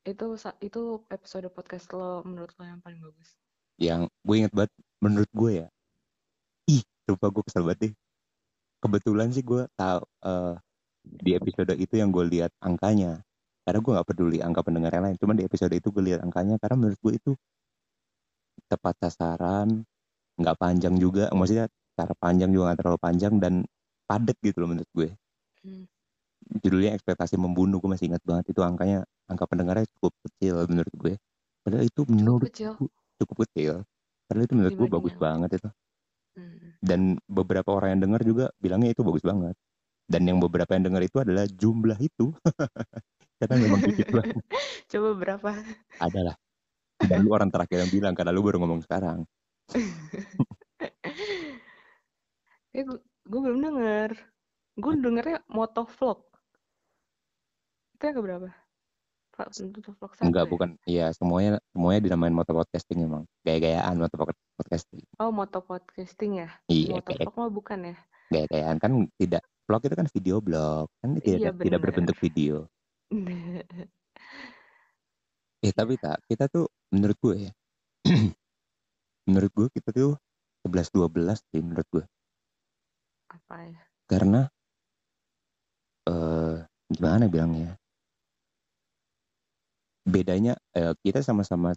itu itu episode podcast lo menurut lo yang paling bagus. Yang gue inget banget menurut gue ya. Ih lupa gue kesel banget deh. Kebetulan sih gue tahu eh, di episode itu yang gue lihat angkanya karena gue nggak peduli angka pendengar yang lain. Cuman di episode itu gue lihat angkanya karena menurut gue itu tepat sasaran nggak panjang juga. Maksudnya cara panjang juga nggak terlalu panjang dan padat gitu loh menurut gue. Hmm. judulnya ekspektasi membunuh gue masih ingat banget. Itu angkanya angka pendengarnya cukup kecil menurut gue. Padahal itu cukup menurut kecil. cukup kecil. Padahal itu menurut gue bagus yang- banget itu. Hmm. dan beberapa orang yang dengar juga bilangnya itu bagus banget. Dan yang beberapa yang dengar itu adalah jumlah itu karena memang dikit banget coba berapa? Adalah dan lu orang terakhir yang bilang karena lu baru ngomong sekarang. Eh gue belum denger. Gue dengernya moto vlog itu yang keberapa? Vlog enggak ya? bukan. Iya semuanya semuanya dinamain motor podcasting emang. Gaya-gayaan motor pod- podcasting oh moto podcasting ya? Iya moto vlog mah bukan ya? gaya-gayaan kan tidak. Vlog itu kan video blog. Kan tidak Iya, tidak berbentuk video eh tapi tak kita tuh menurut gue ya menurut gue kita tuh 11 12 sih menurut gue. Apa ya? Karena eh gimana bilangnya bedanya eh, kita sama-sama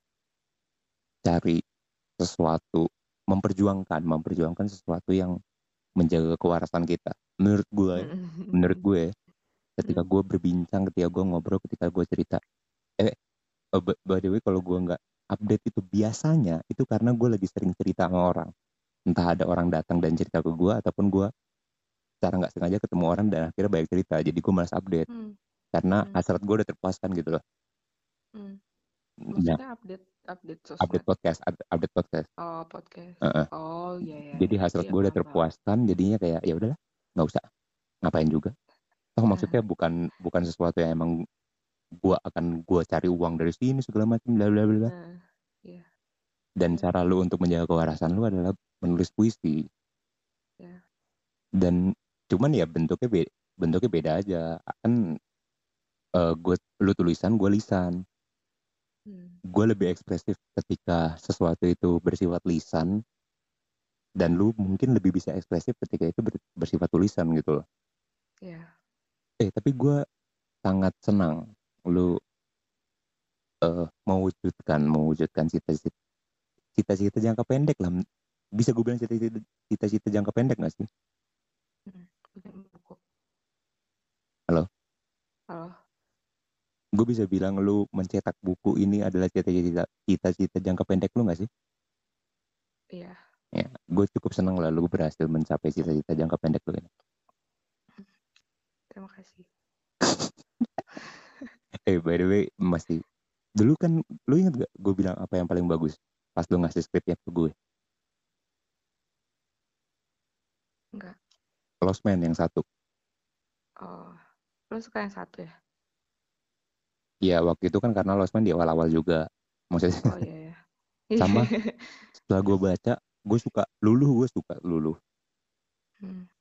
cari sesuatu memperjuangkan memperjuangkan sesuatu yang menjaga kewarasan kita. Menurut gue ya, menurut gue ketika gue berbincang ketika gue ngobrol ketika gue cerita. Eh eh, by- the way kalau gue nggak update itu biasanya itu karena gue lagi sering cerita sama orang. Entah ada orang datang dan cerita ke gue ataupun gue secara nggak sengaja ketemu orang dan akhirnya banyak cerita jadi gue malas update. Hmm, karena Hmm. hasrat gue udah terpuaskan gitu loh. Hmm. nah maksudnya update update sosmed? Update podcast up- update podcast. Oh podcast. Heeh. oh iya ya jadi hasrat gue udah terpuaskan jadinya kayak ya udahlah nggak usah. Ngapain juga toh maksudnya bukan bukan sesuatu yang emang gue akan gue cari uang dari sini segala macam bla bla bla bla. nah, iya. Dan cara lu untuk menjaga kewarasan lu adalah menulis puisi. Ya. dan cuman ya bentuknya be bentuknya beda aja. Kan eh gue lu tulisan gue lisan. Hmm. gue lebih ekspresif ketika sesuatu itu bersifat lisan dan lu mungkin lebih bisa ekspresif ketika itu ber- bersifat tulisan gitu loh. Ya eh tapi gue sangat senang lu eh mewujudkan mewujudkan cita-cita cita-cita jangka pendek lah. Bisa gue bilang cita-cita cita-cita jangka pendek gak sih? Buku Halo? halo. Gue bisa bilang lu mencetak buku ini adalah cita-cita cita-cita jangka pendek lu gak sih? Iya. Ya gue cukup senang lah lu berhasil mencapai cita-cita jangka pendek lu ini terima kasih. Eh by the way masih dulu kan lu inget gak gue bilang apa yang paling bagus pas lu ngasih skripnya ke gue? Enggak. Lost Man yang satu. Oh lo suka yang satu ya? Ya waktu itu kan karena Lost Man di awal-awal juga. Maksudnya oh iya ya Sama. setelah gue baca gue suka luluh gue suka luluh. Hmm.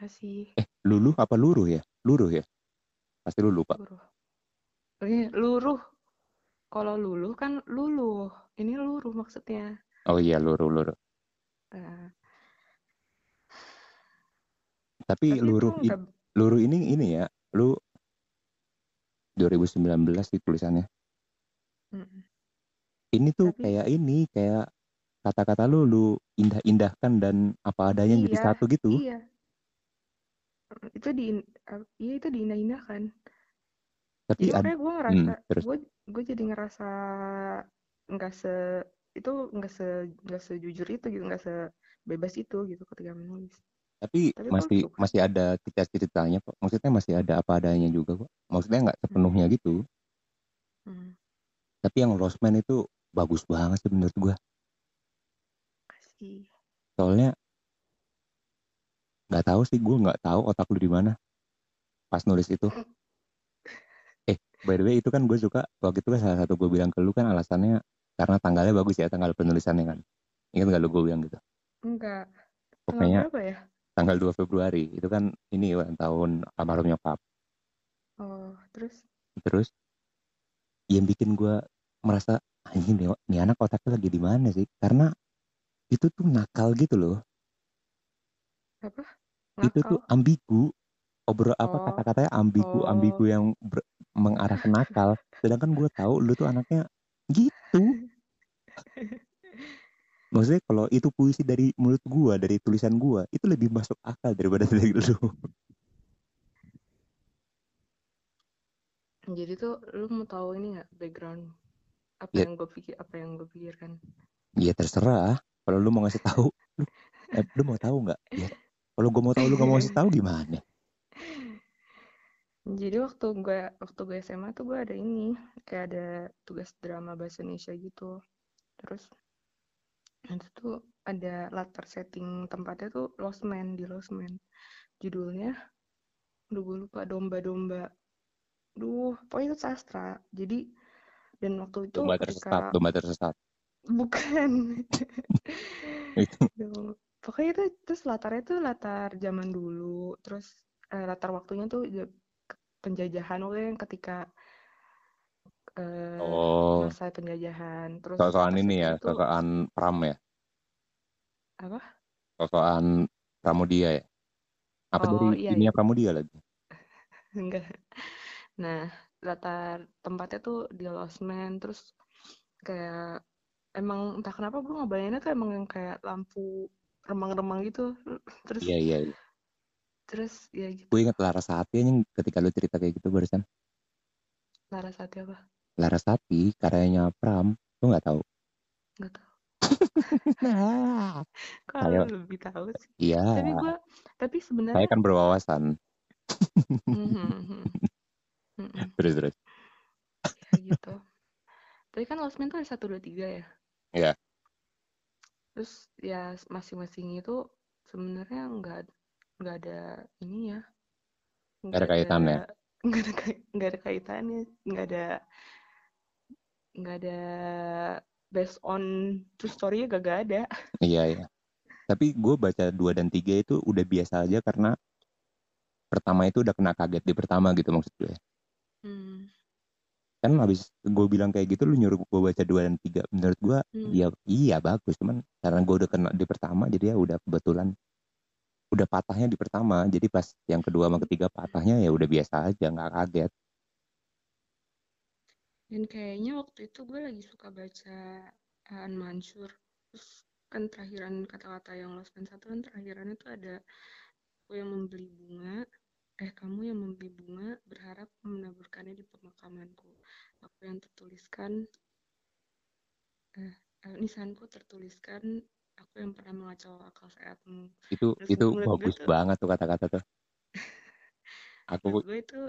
Kasih eh luluh apa luruh ya? Luruh ya? Pasti lu lupa luruh. Ini luruh. Kalau luluh kan luluh. Ini luruh maksudnya. Oh iya luruh luruh. Nah, tapi, tapi luruh itu i- nggak luruh ini ini ya lu 2019 sih tulisannya. Mm-mm. ini tuh Tapi- kayak ini kayak kata-kata lu lu indah-indahkan dan apa adanya jadi Iya, satu gitu. iya itu di iya itu diindah-indahkan tapi jadi ad- makanya gue ngerasa Hmm, gue gue jadi ngerasa nggak se itu nggak se nggak sejujur itu gitu nggak sebebas itu gitu ketika menulis. Tapi Tapi masih masih ada cerita-ceritanya kok. Maksudnya masih ada apa adanya juga kok. Maksudnya nggak sepenuhnya gitu. Hmm. tapi yang Lost Man itu bagus banget sih menurut kasih. Soalnya nggak tahu sih gua nggak tahu otak lu di mana pas nulis itu eh by the way itu kan gue suka waktu itu kan salah satu gue bilang ke lu kan alasannya karena tanggalnya bagus ya tanggal penulisannya kan ingat gak lu gue bilang gitu Enggak. Tanggal pokoknya berapa ya? tanggal 2 Februari itu kan ini ulang tahun almarhum nyokap Oh, terus? terus yang bikin gue merasa anjing nih, nih anak otaknya lagi di mana sih karena itu tuh nakal gitu loh Apa? itu tuh ambigu obrol apa Oh. kata-katanya ambigu Oh. ambigu yang ber- mengarah ke nakal sedangkan gue tahu lu tuh anaknya gitu maksudnya kalau itu puisi dari mulut gua dari tulisan gua itu lebih masuk akal daripada dari lu Jadi tuh lu mau tahu ini nggak background apa Ya. yang gue pikir apa yang gue pikirkan? ya terserah kalau lu mau ngasih tahu lu, eh, lu mau tahu nggak ya kalau gua mau tahu lu gak mau ngasih tahu gimana Jadi waktu gue waktu gue SMA tuh gue ada ini kayak ada tugas drama bahasa Indonesia gitu. Terus itu tuh ada latar setting tempatnya tuh Losmen di Losmen. Judulnya, aduh gue lupa domba-domba. Duh, pokoknya itu sastra. Jadi dan waktu itu domba tersesat domba tersesat bukan pokoknya itu terus latarnya tuh latar zaman dulu. Terus eh, latar waktunya tuh ya- penjajahan waktu yang ketika eh, oh. masa penjajahan. Terus sosokan ini ya tuh sosokan pram ya? Apa? Sosokan pramudia ya? Apa Oh, dari iya, dunia iya. pramudia lagi? Enggak. Nah latar tempatnya tuh di Losmen terus kayak emang entah kenapa gue ngebayanginnya tuh emang yang kayak lampu remang-remang gitu. Terus iya iya iya. terus ya gitu. Gue ingat Larasati yang ketika lu cerita kayak gitu barusan. Larasati apa? Larasati karyanya Pram. Lu nggak tahu? Nggak tahu. Nah. Kalau lebih tahu sih? Iya. Tapi gue tapi saya sebenarnya kan berwawasan. Mhm, mhm. Mhm, terus terus. Ya gitu. Tapi kan losmen tuh ada satu dua tiga ya? Iya. Terus ya masing-masing itu sebenarnya nggak nggak ada ini ya Nggak ada kaitannya? nggak ada nggak ada kaitannya nggak ada nggak ada based on true story-nya gak, gak ada iya iya tapi gue baca dua dan tiga itu udah biasa aja karena pertama itu udah kena kaget di pertama gitu maksud gue hmm. Kan habis gue bilang kayak gitu lu nyuruh gue baca dua dan tiga. Menurut gue Hmm. ya iya bagus. Cuman karena gue udah kena di pertama jadi ya udah kebetulan udah patahnya di pertama. Jadi pas yang kedua sama ketiga patahnya ya udah biasa aja nggak kaget. Dan kayaknya waktu itu gue lagi suka baca An Mansur. Terus kan terakhiran kata-kata yang Man satu kan terakhirannya tuh ada aku yang membeli bunga, eh kamu yang membeli bunga berharap menaburkannya di pemakamanku. Aku yang tertuliskan, eh, eh, nisanku tertuliskan aku yang pernah mengacau akal sehatmu. itu Terus itu bagus tuh- banget tuh kata-kata tuh aku gue itu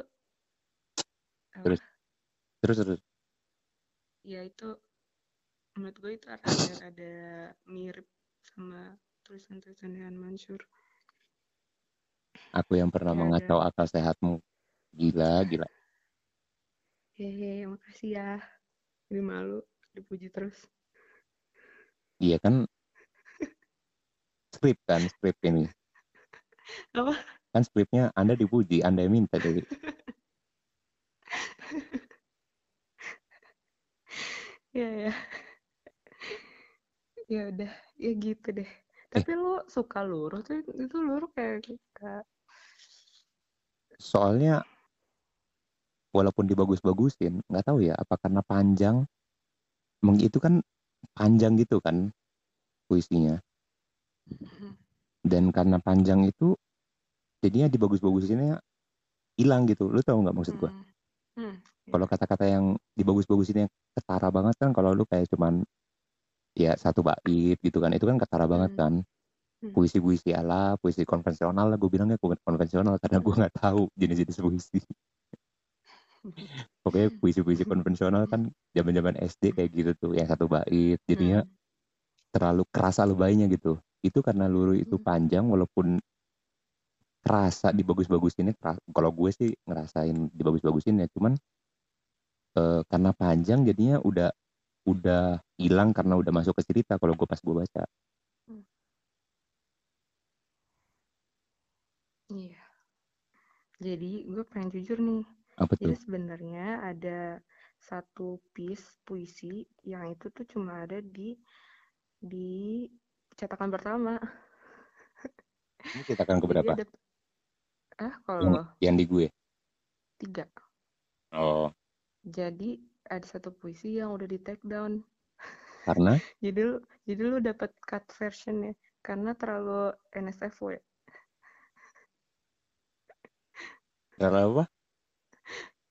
apa? Terus? terus terus ya itu menurut gue itu ada ada mirip sama tulisan-tulisan An Mansur. Aku yang pernah Ya, mengacau akal sehatmu gila gila Hehe, makasih ya. Ini malu dipuji terus. iya kan skrip kan skrip ini Apa? kan skripnya anda dipuji anda yang minta jadi Ya ya. ya udah, ya gitu deh. Tapi lu suka luruh tuh itu luruh kayak kayak soalnya walaupun dibagus-bagusin nggak tahu ya apa karena panjang itu kan panjang gitu kan puisinya dan karena panjang itu jadinya dibagus-bagusinnya hilang gitu lu tahu nggak maksud gua Hmm. Hmm, kalau kata-kata yang dibagus-bagusinnya ketara banget kan kalau lu kayak cuman ya satu bait gitu kan itu kan ketara banget Hmm. kan Hmm. Puisi-puisi ala puisi konvensional lah gue bilangnya konvensional karena gue nggak tahu jenis-jenis puisi pokoknya puisi-puisi konvensional kan zaman-zaman SD kayak gitu tuh yang satu bait jadinya Hmm. terlalu kerasa lebaynya gitu itu karena luruh itu Hmm. panjang walaupun kerasa dibagus-bagusinnya kera- kalau gue sih ngerasain dibagus-bagusinnya cuman uh, karena panjang jadinya udah udah hilang karena udah masuk ke cerita kalau gue pas gue baca. Hmm. Iya. Jadi gue pengen jujur nih. Apa Jadi tuh? sebenarnya ada satu piece puisi yang itu tuh cuma ada di di cetakan pertama. Ini cetakan keberapa? Jadi ada ah Yang, kalau yang di gue. tiga. Oh, Jadi ada satu puisi yang udah di take down. karena Jadi lu jadi lu dapat cut versionnya karena terlalu NSFW. Karena apa?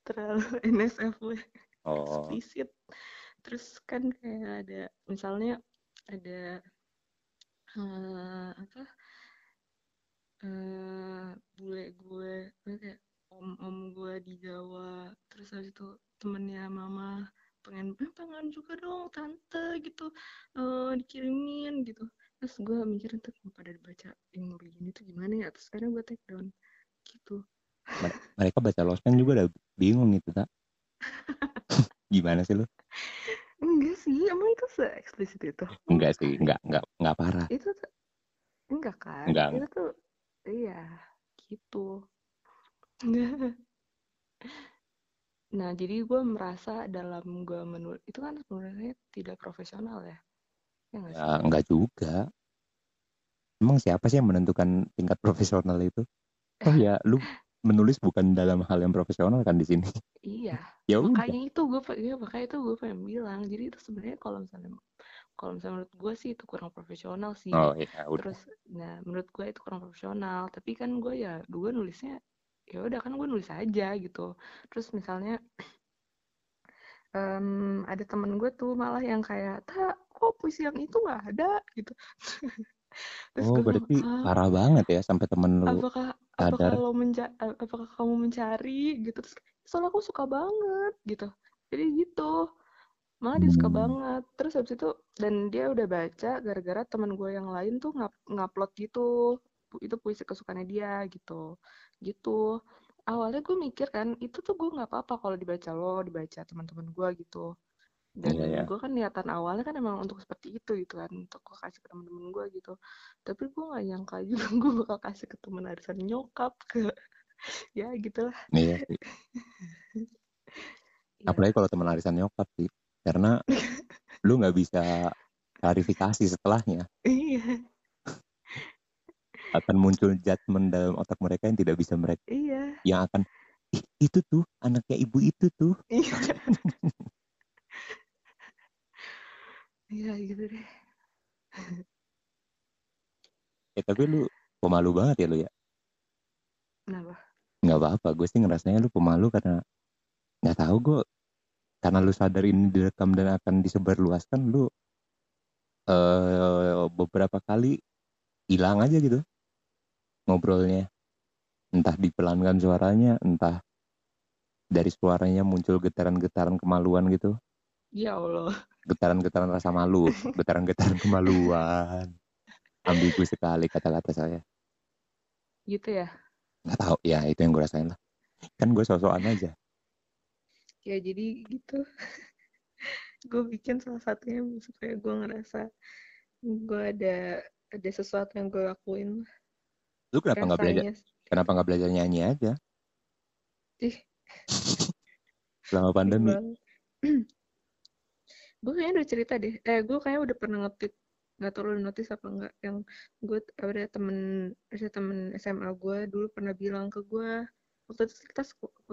Terlalu NSFW. Oh, eksplisit. Terus kan kayak ada misalnya ada eh, apa? Eh bule gue kayak om om gue di Jawa. Terus habis itu temennya mama pengen eh, pengen juga dong tante gitu. Eh dikirimin gitu. Terus gue mikirin tuh pada dibaca yang begini tuh gimana ya? Terus sekarang gue take down gitu mereka baca Losmen juga udah bingung gitu, tak? Gimana sih lu? enggak sih emang itu se eksplisit itu Enggak sih, enggak, enggak, enggak parah. itu tuh enggak kan Enggak, itu tuh iya gitu nah jadi gue merasa dalam gue menulis itu kan sebenarnya tidak profesional ya ya nggak sih Ya, enggak juga. Emang siapa sih yang menentukan tingkat profesional itu? Oh ya, lu menulis bukan dalam hal yang profesional kan di sini. iya ya udah. makanya itu gue ya, makanya itu gue pengen bilang. Jadi itu sebenarnya kalau misalnya kalau misalnya menurut gue sih itu kurang profesional sih. Oh ya, udah. terus nah menurut gue itu kurang profesional. Tapi kan gue ya gue nulisnya ya udah kan gue nulis aja gitu. Terus misalnya em, ada temen gue tuh malah yang kayak tak kok puisi yang itu nggak ada? gitu. Terus Oh, gue berarti "Ah, parah banget ya sampai temen lu apakah sadar. lo menca a- apakah kamu mencari gitu terus soalnya aku suka banget gitu. Jadi gitu. Malah dia suka Hmm. banget. Terus habis itu dan dia udah baca gara-gara teman gue yang lain tuh ngap ngupload gitu. Itu puisi kesukaannya dia gitu. Gitu. Awalnya gue mikir kan itu tuh gue nggak apa-apa kalau dibaca lo dibaca teman-teman gue gitu dan Iya, ya. gue kan niatan awalnya kan emang untuk seperti itu gitu kan untuk gue kasih ke teman-teman gue gitu tapi gue nggak nyangka juga gue bakal kasih ke teman arisan nyokap ke ya gitulah Iya ya Apalagi kalau teman arisan nyokap sih. Karena lu nggak bisa klarifikasi setelahnya. iya Akan muncul judgement dalam otak mereka yang tidak bisa mereka iya yang akan Ih, itu tuh anaknya ibu itu tuh. iya iya gitu deh. Ya tapi lu pemalu banget ya lu ya. kenapa? Nggak apa-apa, gue sih ngerasanya lu pemalu karena nggak tahu gue karena lu sadar ini direkam dan akan disebarluaskan lu eh beberapa kali hilang aja gitu ngobrolnya. Entah dipelankan suaranya entah dari suaranya muncul getaran-getaran kemaluan gitu. Ya allah getaran-getaran rasa malu getaran-getaran kemaluan. Ambigu sekali kata-kata saya. Gitu ya? Nggak tahu. Ya itu yang gue rasain lah. Kan gue sosokan aja. Ya jadi gitu. Gue bikin salah satunya supaya gue ngerasa gue ada ada sesuatu yang gue lakuin. Lu kenapa nggak belajar kenapa nggak belajar nyanyi aja? Ih. Selama pandemi gue kayaknya udah cerita deh. Eh gue kayaknya udah pernah nge-tweet nggak tahu lu notice apa enggak yang gue ada temen ada temen SMA gue dulu pernah bilang ke gue waktu itu kita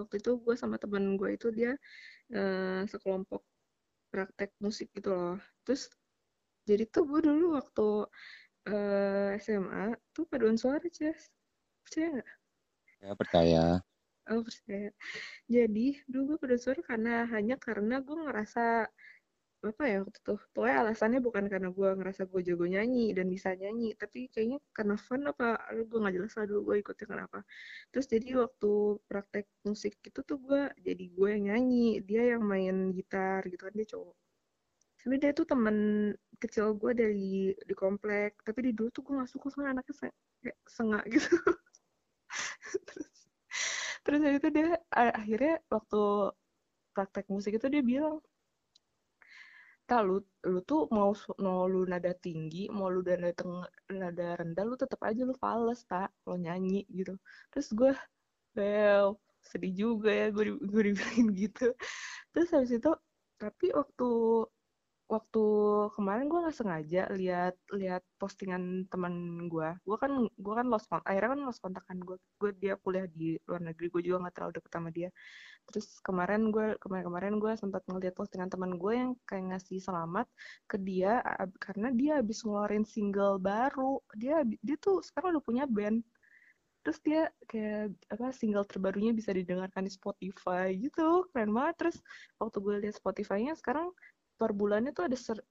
waktu itu gue sama temen gue itu dia eh, sekelompok praktek musik gitu loh. Terus jadi tuh gue dulu waktu eh, SMA tuh paduan suara Jas percaya nggak? Ya percaya. Oh percaya. Jadi dulu gue paduan suara karena hanya karena gue ngerasa apa ya waktu itu. Pokoknya alasannya bukan karena gue ngerasa gue jago nyanyi dan bisa nyanyi tapi kayaknya karena fun apa gue nggak jelas lah dulu gue ikutnya kenapa. Terus jadi waktu praktek musik itu tuh gue jadi gue yang nyanyi dia yang main gitar gitu kan dia cowok. Sebenarnya dia tuh teman kecil gue dari di komplek tapi di dulu tuh gue nggak suka soalnya anaknya se- kayak sengak gitu. Terus terus itu dia akhirnya waktu praktek musik itu dia bilang tak lu lu tuh mau mau lu nada tinggi mau lu nada tengah nada rendah lu tetap aja lu fals tak lo nyanyi gitu. Terus gue well sedih juga ya gue gue dibilangin gitu. Terus habis itu tapi waktu waktu kemarin gue nggak sengaja lihat lihat postingan teman gue gue kan gue kan lost kontak akhirnya kan lost kontak kan gue gue dia kuliah di luar negeri gue juga nggak terlalu deket sama dia. Terus kemarin gue kemarin kemarin gue sempat ngeliat postingan teman gue yang kayak ngasih selamat ke dia karena dia habis ngeluarin single baru. Dia dia tuh sekarang udah punya band. Terus dia kayak apa single terbarunya bisa didengarkan di Spotify gitu. Keren banget. Terus waktu gue lihat Spotify-nya sekarang per bulannya tuh ada ser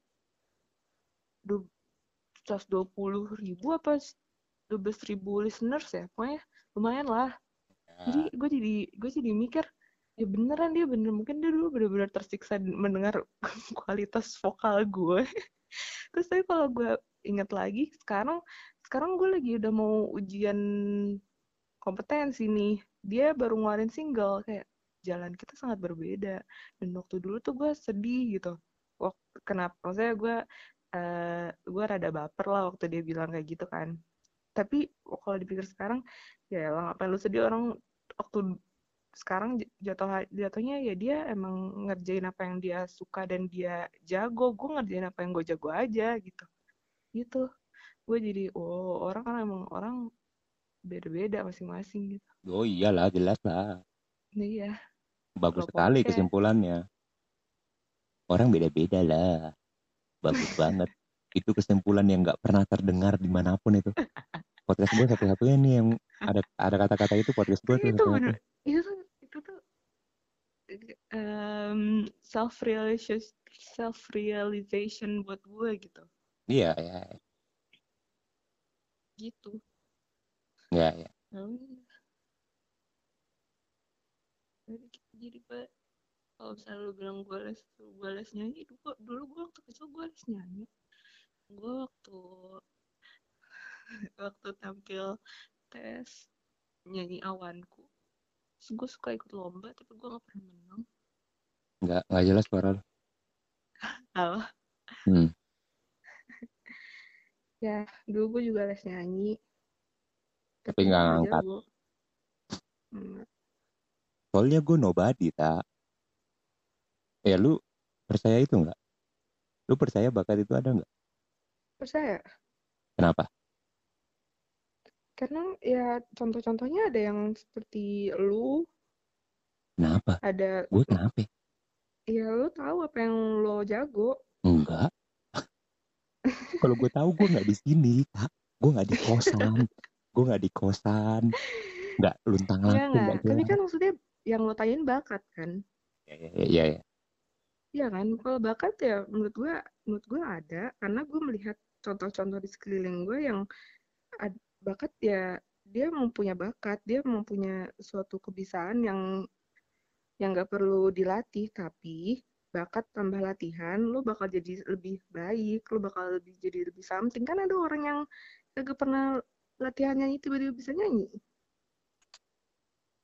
120 ribu apa 12 ribu listeners ya pokoknya lumayan lah. Ya. jadi gue jadi gue jadi mikir ya beneran dia bener mungkin dia dulu bener-bener tersiksa mendengar kualitas vokal gue terus tapi kalau gue inget lagi sekarang sekarang gue lagi udah mau ujian kompetensi nih. Dia baru ngeluarin single kayak jalan kita sangat berbeda. Dan waktu dulu tuh gue sedih gitu waktu kenapa? Maksudnya gue uh, gue rada baper lah waktu dia bilang kayak gitu kan. Tapi kalau dipikir sekarang ya lah ngapain lu sedih? Orang waktu sekarang jatuh jatuhnya ya dia emang ngerjain apa yang dia suka dan dia jago. Gue ngerjain apa yang gue jago aja gitu. Gitu. Gue jadi oh orang kan emang orang beda-beda masing-masing gitu. Oh iyalah jelas lah. Iya. Bagus sekali kesimpulannya orang beda-beda lah. Bagus banget. Itu kesimpulan yang nggak pernah terdengar di mana pun itu. Podcast gue satu-satunya nih yang ada ada kata-kata itu podcast gue tuh itu bener. Itu tuh itu tuh um, self realization self realization buat gue gitu. Iya ya gitu ya ya jadi pak kalau misalnya lu bilang gue les gue les nyanyi dulu dulu gue waktu kecil gue les nyanyi. Gue waktu waktu tampil tes nyanyi awanku. Terus gue suka ikut lomba tapi gue gak pernah menang. Nggak nggak jelas suara lo apa? Hmm. ya dulu gue juga les nyanyi. Tapi nggak ngangkat. hmm. soalnya gue nobody tak ya lu percaya itu nggak? Lu percaya bakat itu ada nggak? Percaya. Kenapa? Karena ya contoh-contohnya ada yang seperti lu. Kenapa? Ada gue kenapa? Ya lu tahu apa yang lo jago. Enggak kalau gue tahu gue nggak di sini kak. Gue nggak di kosan. Gue nggak di kosan. Nggak luntang lantung ya, tapi kan maksudnya yang lo tanyain bakat kan? Iya iya ya. Iya kan, kalau bakat ya menurut gue, menurut gue ada karena gue melihat contoh-contoh di sekeliling gue yang ad, bakat ya dia mempunyai bakat, dia mempunyai suatu kebiasaan yang yang gak perlu dilatih, tapi bakat tambah latihan, lo bakal jadi lebih baik, lo bakal lebih jadi lebih something. Kan ada orang yang gak pernah latihan nyanyi tiba-tiba bisa nyanyi.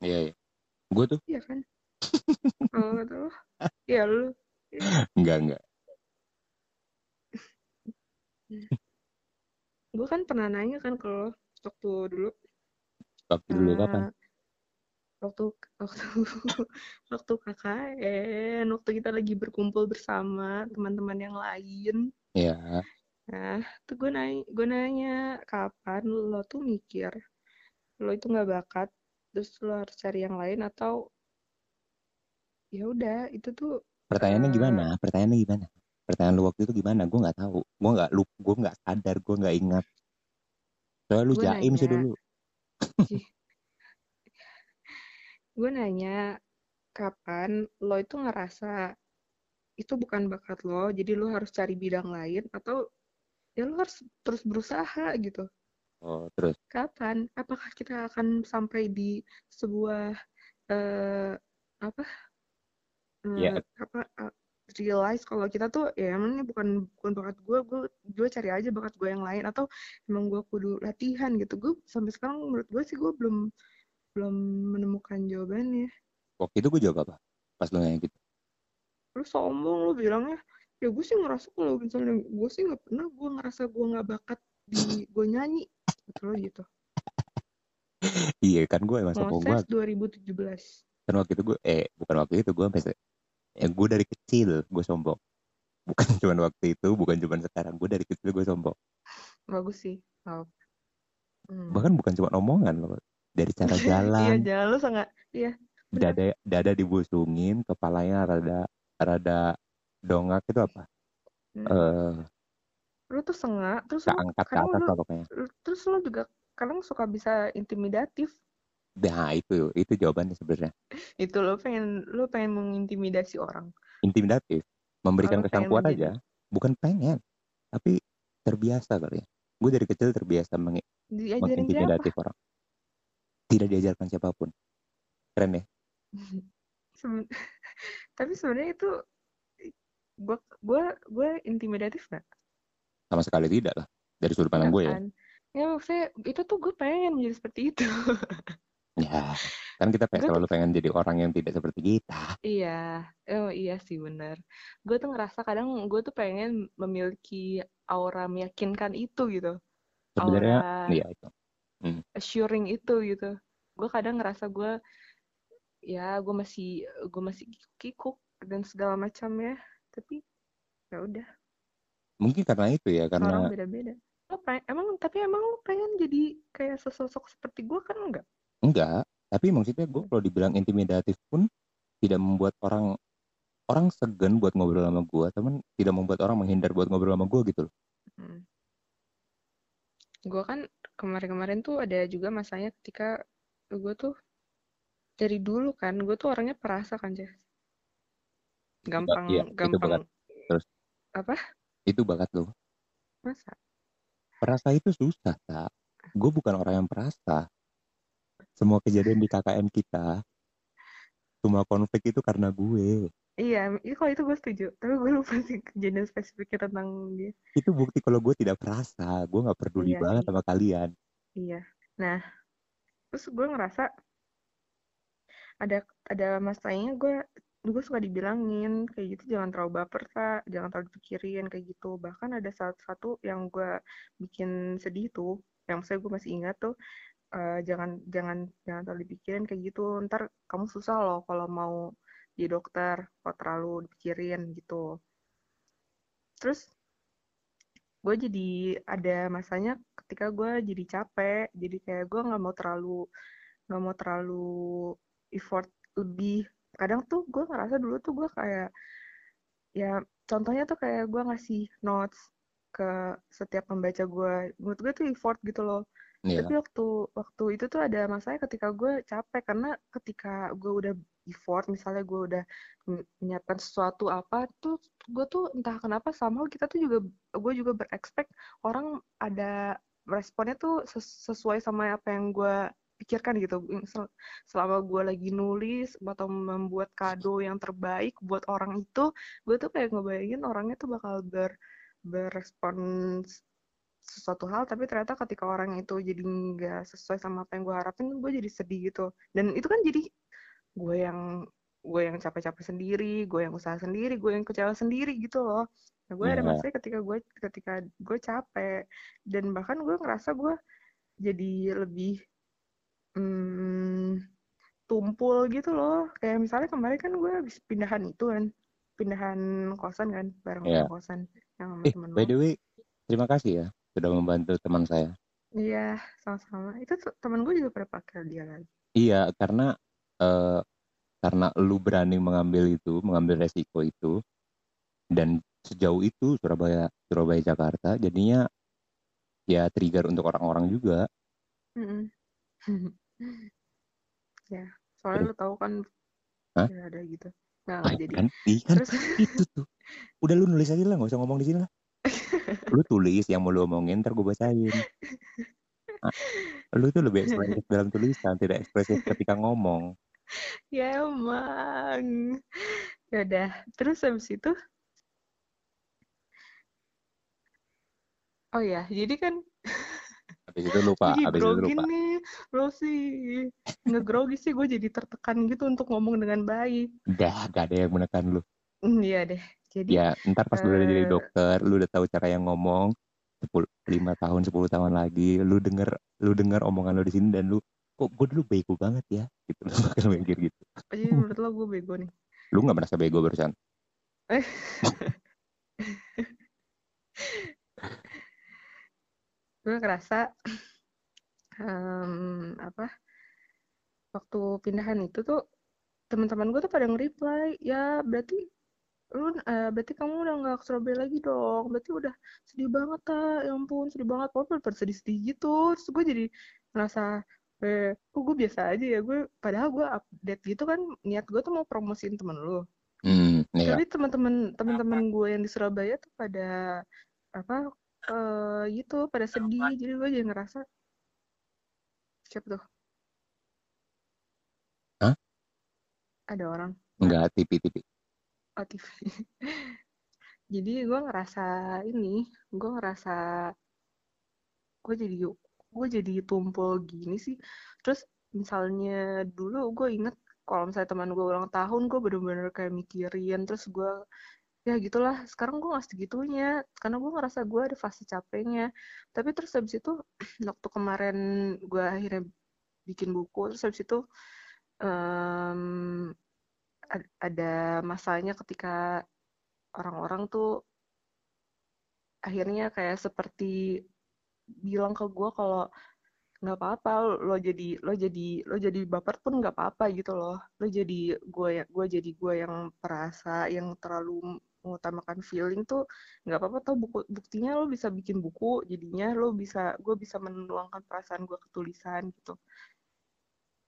Iya, iya. Gue tuh. Iya kan? Kalau oh, kata lo, ya lo enggak enggak. Gue kan pernah nanya kan kalau waktu dulu. Waktu dulu uh, kapan? waktu waktu waktu KKN waktu kita lagi berkumpul bersama teman-teman yang lain. Ya nah tuh gue nanya gue nanya kapan lo tuh mikir lo itu nggak bakat terus lo harus cari yang lain atau ya udah itu tuh Pertanyaannya gimana? Pertanyaannya gimana? Pertanyaan lu waktu itu gimana? Gue nggak tahu. Gue nggak lu, gue nggak sadar, gue nggak ingat. Soalnya lu jaim nanya, sih dulu. gue nanya kapan lo itu ngerasa itu bukan bakat lo, jadi lo harus cari bidang lain atau ya lo harus terus berusaha gitu. Oh, terus? Kapan? Apakah kita akan sampai di sebuah uh, apa yeah. apa uh, realize kalau kita tuh ya emang ini bukan bukan bakat gue gue gue cari aja bakat gue yang lain atau emang gue kudu latihan gitu. Gue sampai sekarang menurut gue sih gue belum belum menemukan jawabannya. Waktu itu gue jawab apa? Pas lo nanya gitu. Lu sombong lu bilangnya ya gue sih ngerasa kalau misalnya gue sih nggak pernah gue ngerasa gue nggak bakat di gue nyanyi. Gitu loh gitu. Iya kan gue emang sombong banget. 2017 kan waktu itu gue eh bukan waktu itu gue sampai ya gue dari kecil gue sombong. Bukan cuma waktu itu bukan cuma sekarang. Gue dari kecil gue sombong. Bagus sih oh. hmm. bahkan bukan cuma omongan loh dari cara iya jalan. jalan lu sangat iya dada dada dibusungin kepalanya rada rada dongak itu apa? Hmm. eh lu tuh sengak terus lu angkat ke atas lu, pokoknya. terus lu juga kadang suka bisa intimidatif nah itu itu jawabannya sebenarnya. Itu lo pengen lo pengen mengintimidasi orang? Intimidatif. Memberikan Apa kesan kuat aja. bukan pengen tapi terbiasa kali ya. Gue dari kecil terbiasa meng diajarin siapa? mengintimidatif orang. Tidak diajarkan siapa pun. Keren ya? Seben- tapi sebenarnya itu gua gua gua intimidatif nggak? Sama sekali tidak lah dari sudut pandang gue ya. kan? ya maksudnya itu tuh gue pengen menjadi seperti itu ya kan kita pengen, Gue tuh- selalu pengen jadi orang yang tidak seperti kita. Iya oh iya sih benar gue tuh ngerasa kadang gue tuh pengen memiliki aura meyakinkan itu gitu. Sebenarnya aura iya itu. Assuring itu gitu. Gue kadang ngerasa gue ya gue masih gue masih kikuk dan segala macam ya tapi ya udah. Mungkin karena itu ya orang karena beda-beda. Lo pengen, emang tapi emang lo pengen jadi kayak sesosok seperti gue kan enggak enggak tapi maksudnya gue kalau dibilang intimidatif pun tidak membuat orang orang segan buat ngobrol sama gue teman tidak membuat orang menghindar buat ngobrol sama gue gitu loh. Hmm. gue kan kemarin-kemarin tuh ada juga masanya ketika gue tuh dari dulu kan gue tuh orangnya perasa kan Jas gampang itu gampang bakat. Terus? apa? Itu bakat lo masa? Perasa itu susah tak gue bukan orang yang perasa semua kejadian di KKN kita semua konflik itu karena gue. Iya itu kalau itu gue setuju. Tapi gue lupa sih kejadian spesifiknya tentang dia. Itu bukti kalau gue tidak perasa gue nggak peduli Iya banget sama kalian. Iya. Nah, terus gue ngerasa ada ada masanya gue gue suka dibilangin kayak gitu jangan terlalu baper tak jangan terlalu dipikirin kayak gitu. Bahkan ada saat satu yang gue bikin sedih tuh yang saya gue masih ingat tuh eh, jangan jangan jangan terlalu dipikirin kayak gitu. Ntar kamu susah loh kalau mau di dokter kalau terlalu dipikirin gitu. Terus gue jadi ada masanya ketika gue jadi capek. Jadi kayak gue nggak mau terlalu nggak mau terlalu effort lebih. Kadang tuh gue ngerasa dulu tuh gue kayak ya contohnya tuh kayak gue ngasih notes ke setiap pembaca gue menurut gue tuh effort gitu loh Iya. tapi waktu waktu itu tuh ada masanya ketika gue capek karena ketika gue udah effort misalnya gue udah men- menyiapkan sesuatu apa tuh gue tuh entah kenapa sama kita tuh juga gue juga berekspek orang ada responnya tuh ses- sesuai sama apa yang gue pikirkan gitu Sel- selama gue lagi nulis atau membuat kado yang terbaik buat orang itu gue tuh kayak ngebayangin orangnya tuh bakal ber berespon sesuatu hal tapi ternyata ketika orang itu jadi nggak sesuai sama apa yang gue harapin gue jadi sedih gitu. Dan itu kan jadi gue yang gue yang capek-capek sendiri gue yang usaha sendiri gue yang kecewa sendiri gitu loh. Nah, gue ada Iya. masanya ketika gue ketika gue capek dan bahkan gue ngerasa gue jadi lebih hmm, tumpul gitu loh. Kayak misalnya kemarin kan gue habis pindahan itu kan pindahan kosan kan bareng Iya. pindah kosan yang sama eh temen by the way terima kasih ya sudah membantu teman saya Iya, sama-sama. Itu tuh temen gue juga pada pakai dia lagi. iya karena eh, karena lu berani mengambil itu mengambil resiko itu dan sejauh itu Surabaya Surabaya Jakarta jadinya ya trigger untuk orang-orang juga Mm-mm. ya, soalnya lu tahu kan Hah? ya ada gitu. Nggak, nggak jadi. kan iya kan Terus itu tuh udah lu nulis aja lah nggak usah ngomong di sini lah lu tulis yang mau lu omongin ntar gue bacain lu tuh lebih ekspresif dalam tulisan tidak ekspresif ketika ngomong ya emang. Ya udah. Terus habis itu Oh ya, jadi kan habis itu lupa jadi habis itu lupa nih. Lo sih ngegrogi sih gue jadi tertekan gitu untuk ngomong dengan baik. dah gak ada yang menekan lu Mm, Iya deh. Jadi Ya, ntar pas lu udah jadi eh dokter, lu udah tahu cara yang ngomong, 10, 5 tahun, 10 tahun lagi, lu denger lu denger omongan lu di sini dan lu kok gue dulu bego banget ya gitu lu bakal mikir gitu oh, jadi menurut lo gue bego nih. lu nggak merasa bego barusan Eh. gue ngerasa em, apa waktu pindahan itu tuh teman-teman gue tuh pada nge-reply ya berarti lu eh, berarti kamu udah nggak ke Surabaya lagi dong. Berarti udah sedih banget ta. Ya ampun sedih banget. Pokoknya pada sedih-sedih gitu. Terus gue jadi ngerasa eh kok gue biasa aja ya? Gue padahal gue update gitu kan niat gue tuh mau promosiin temen lu. Hmm iya. Tapi teman-teman teman-teman gue yang di Surabaya tuh pada apa eh gitu pada sedih. Jadi gue jadi ngerasa siapa tuh? Hah? ada orang. Enggak tipi-tipi oh, TV. jadi gue ngerasa ini gue ngerasa gue jadi gue jadi tumpul gini sih. Terus misalnya dulu gue inget kalau misalnya teman gue ulang tahun gue bener-bener kayak mikirin terus gue ya gitulah. Sekarang gue nggak segitunya karena gue ngerasa gue ada fase capeknya. Tapi terus habis itu waktu kemarin gue akhirnya bikin buku terus habis itu ad- ada masanya ketika orang-orang tuh akhirnya kayak seperti bilang ke gue kalau nggak apa-apa lo jadi lo jadi lo jadi baper pun nggak apa-apa gitu loh. Lo jadi gue ya gue jadi gue yang perasa yang terlalu mengutamakan feeling tuh nggak apa-apa tau buku buktinya lo bisa bikin buku jadinya lo bisa gue bisa menuangkan perasaan gue ke tulisan gitu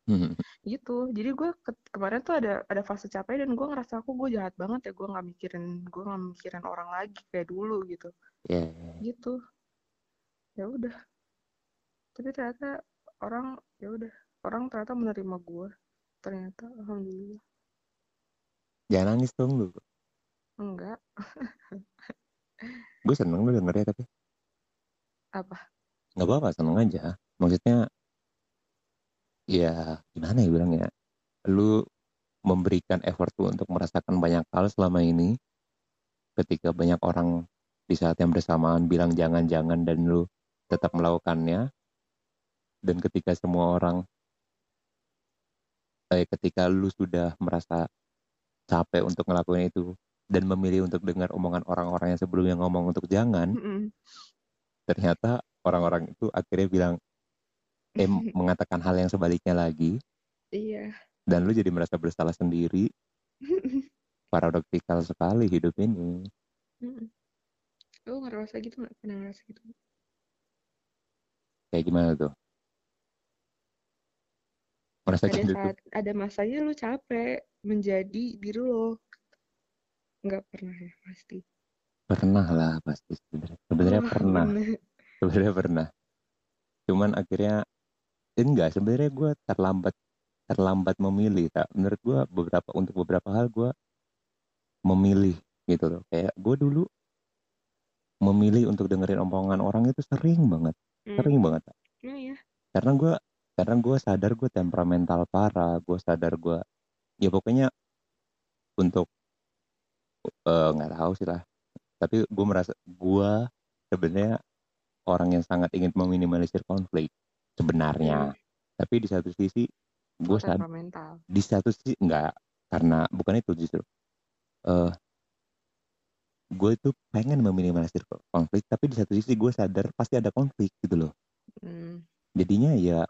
Hmm, gitu. Jadi gue ke- kemarin tuh ada ada fase capek dan gue ngerasa aku gue jahat banget ya? Gue nggak mikirin gue nggak mikirin orang lagi kayak dulu gitu. Iya iya. gitu. Ya udah. Tapi ternyata orang ya udah orang ternyata menerima gue. Ternyata alhamdulillah. Jangan nangis dong lu. Enggak. Gue seneng lu dengernya tapi. Apa? Nggak apa-apa seneng aja. Maksudnya ya gimana ya bilangnya? Lu memberikan effort lu untuk merasakan banyak hal selama ini. Ketika banyak orang di saat yang bersamaan bilang jangan-jangan dan lu tetap melakukannya. Dan ketika semua orang eh, ketika lu sudah merasa capek untuk ngelakuin itu dan memilih untuk dengar omongan orang-orang yang sebelumnya ngomong untuk jangan Mm-mm. ternyata orang-orang itu akhirnya bilang eh mengatakan hal yang sebaliknya lagi. Iya. Dan lu jadi merasa bersalah sendiri. Paradoksikal sekali hidup ini. Mm-mm. lu ngerasa gitu nggak? Pernah ngerasa gitu kayak gimana tuh? Merasa ada gitu tuh ada masanya lu capek menjadi diri lo. Nggak pernah ya pasti. Pernah lah pasti sebenarnya. Sebenarnya Oh, pernah. Sebenarnya pernah. Cuman akhirnya enggak sebenarnya gue terlambat terlambat memilih tak menurut gue beberapa untuk beberapa hal gue memilih gitu loh. Kayak gue dulu memilih untuk dengerin omongan orang itu sering banget Hmm. sering banget Tak. Oh, iya. Karena gue karena gue sadar gue temperamental parah gue sadar gue ya pokoknya untuk eh, nggak tahu sih lah. Tapi gue merasa gue sebenarnya orang yang sangat ingin meminimalisir konflik sebenarnya. Tapi di satu sisi gue sad di satu sisi enggak karena bukan itu justru. Eh gue itu pengen meminimalisir konflik tapi di satu sisi gue sadar pasti ada konflik gitu loh. Hmm. jadinya ya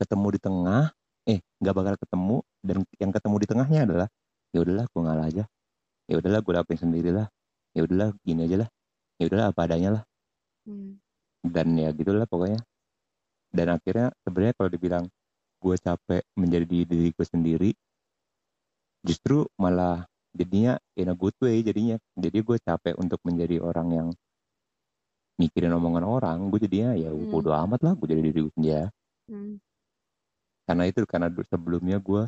ketemu di tengah eh nggak bakal ketemu dan yang ketemu di tengahnya adalah ya udahlah gue ngalah aja. Ya udahlah gue lakuin sendiri lah ya udahlah gini aja lah. Ya udahlah apa adanya lah. Hmm. dan ya gitulah pokoknya dan akhirnya sebenarnya kalau dibilang gue capek menjadi diri diri gue sendiri justru malah jadinya in a good way jadinya jadi gue capek untuk menjadi orang yang mikirin omongan orang gue jadinya ya Hmm. bodo amat lah gue jadi diri gue sendiri ya Hmm. karena itu karena sebelumnya gue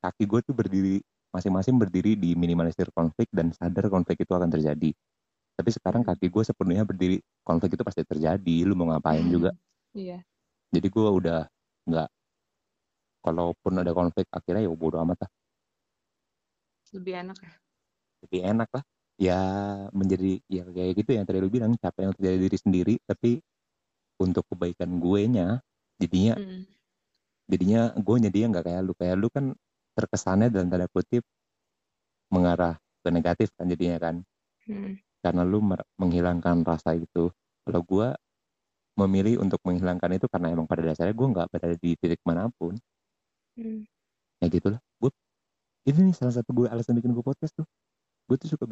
kaki gue tuh berdiri masing-masing berdiri di minimalisir konflik dan sadar konflik itu akan terjadi tapi sekarang Hmm. kaki gue sepenuhnya berdiri konflik itu pasti terjadi lu mau ngapain juga iya jadi gue udah nggak kalaupun ada konflik akhirnya ya bodo amat lah. Lebih enak ya? Lebih enak lah. Ya menjadi ya kayak gitu yang tadi lu bilang capek untuk jadi diri sendiri tapi untuk kebaikan gue nya jadinya Hmm. jadinya gue jadinya nggak kayak lu. Kayak lu kan terkesannya dalam tanda kutip mengarah ke negatif kan jadinya kan. Hmm. karena lu menghilangkan rasa itu. Kalau gue memilih untuk menghilangkan itu karena emang pada dasarnya gue nggak berada di titik mana pun. Hmm. ya gitulah gue ini nih salah satu gue alasan bikin gue podcast tuh. Gue tuh suka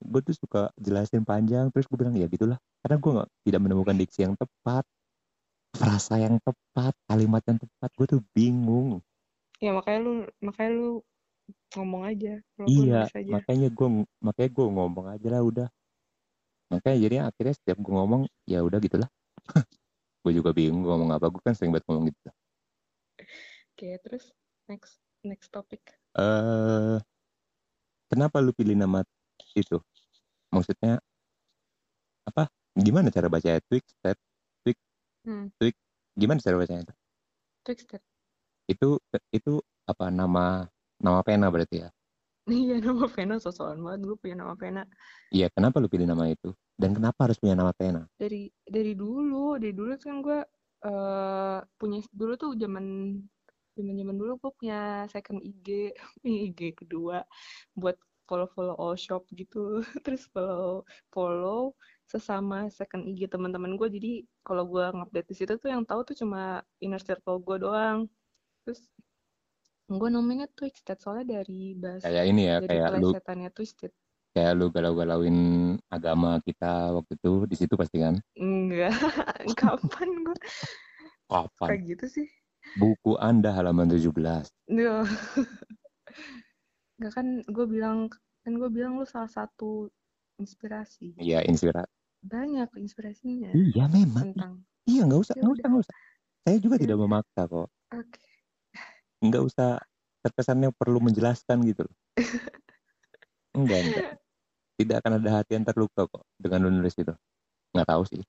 gue tuh suka jelasin panjang terus gue bilang ya gitulah karena gue nggak tidak menemukan diksi yang tepat frasa yang tepat kalimat yang tepat gue tuh bingung. Ya makanya lu makanya lu ngomong aja. Iya aja. makanya gue makanya gue ngomong aja lah udah. Makanya jadi akhirnya setiap gue ngomong ya udah gitulah gue juga bingung gua ngomong apa gue kan sering banget ngomong gitu. Oke, terus next next topic. eh kenapa lu pilih nama itu? Maksudnya apa? Gimana cara bacanya? Twixter Hmm. gimana cara bacanya itu? Trickster. itu itu apa nama nama pena berarti ya? Iya nama pena sosokan banget gue punya nama pena. Iya kenapa lu pilih nama itu dan kenapa harus punya nama pena dari dari dulu dari dulu kan gue eh punya dulu tuh zaman zaman zaman dulu gue punya second IG IG kedua buat follow follow all shop gitu. Terus follow follow sesama second IG teman-teman gue jadi kalau gue ngupdate di situ tuh yang tahu tuh cuma inner circle gue doang. Terus gue namanya Twisted soalnya dari bahasa kayak ini ya dari kayak lu Twisted kayak lu galau-galauin agama kita waktu itu di situ pasti kan? Enggak. Kapan gue kapan? Kayak gitu sih. Buku anda halaman 17 Iya. Enggak kan gue bilang kan gue bilang lu salah satu inspirasi. iya inspirasi Banyak inspirasinya iya memang. tentang iya nggak usah nggak usah nggak usah. Saya juga Ya tidak memaksa kok. Oke. nggak usah terkesannya perlu menjelaskan gitu loh. Enggak enggak tidak akan ada hati yang terluka kok dengan lu nulis itu nggak tahu sih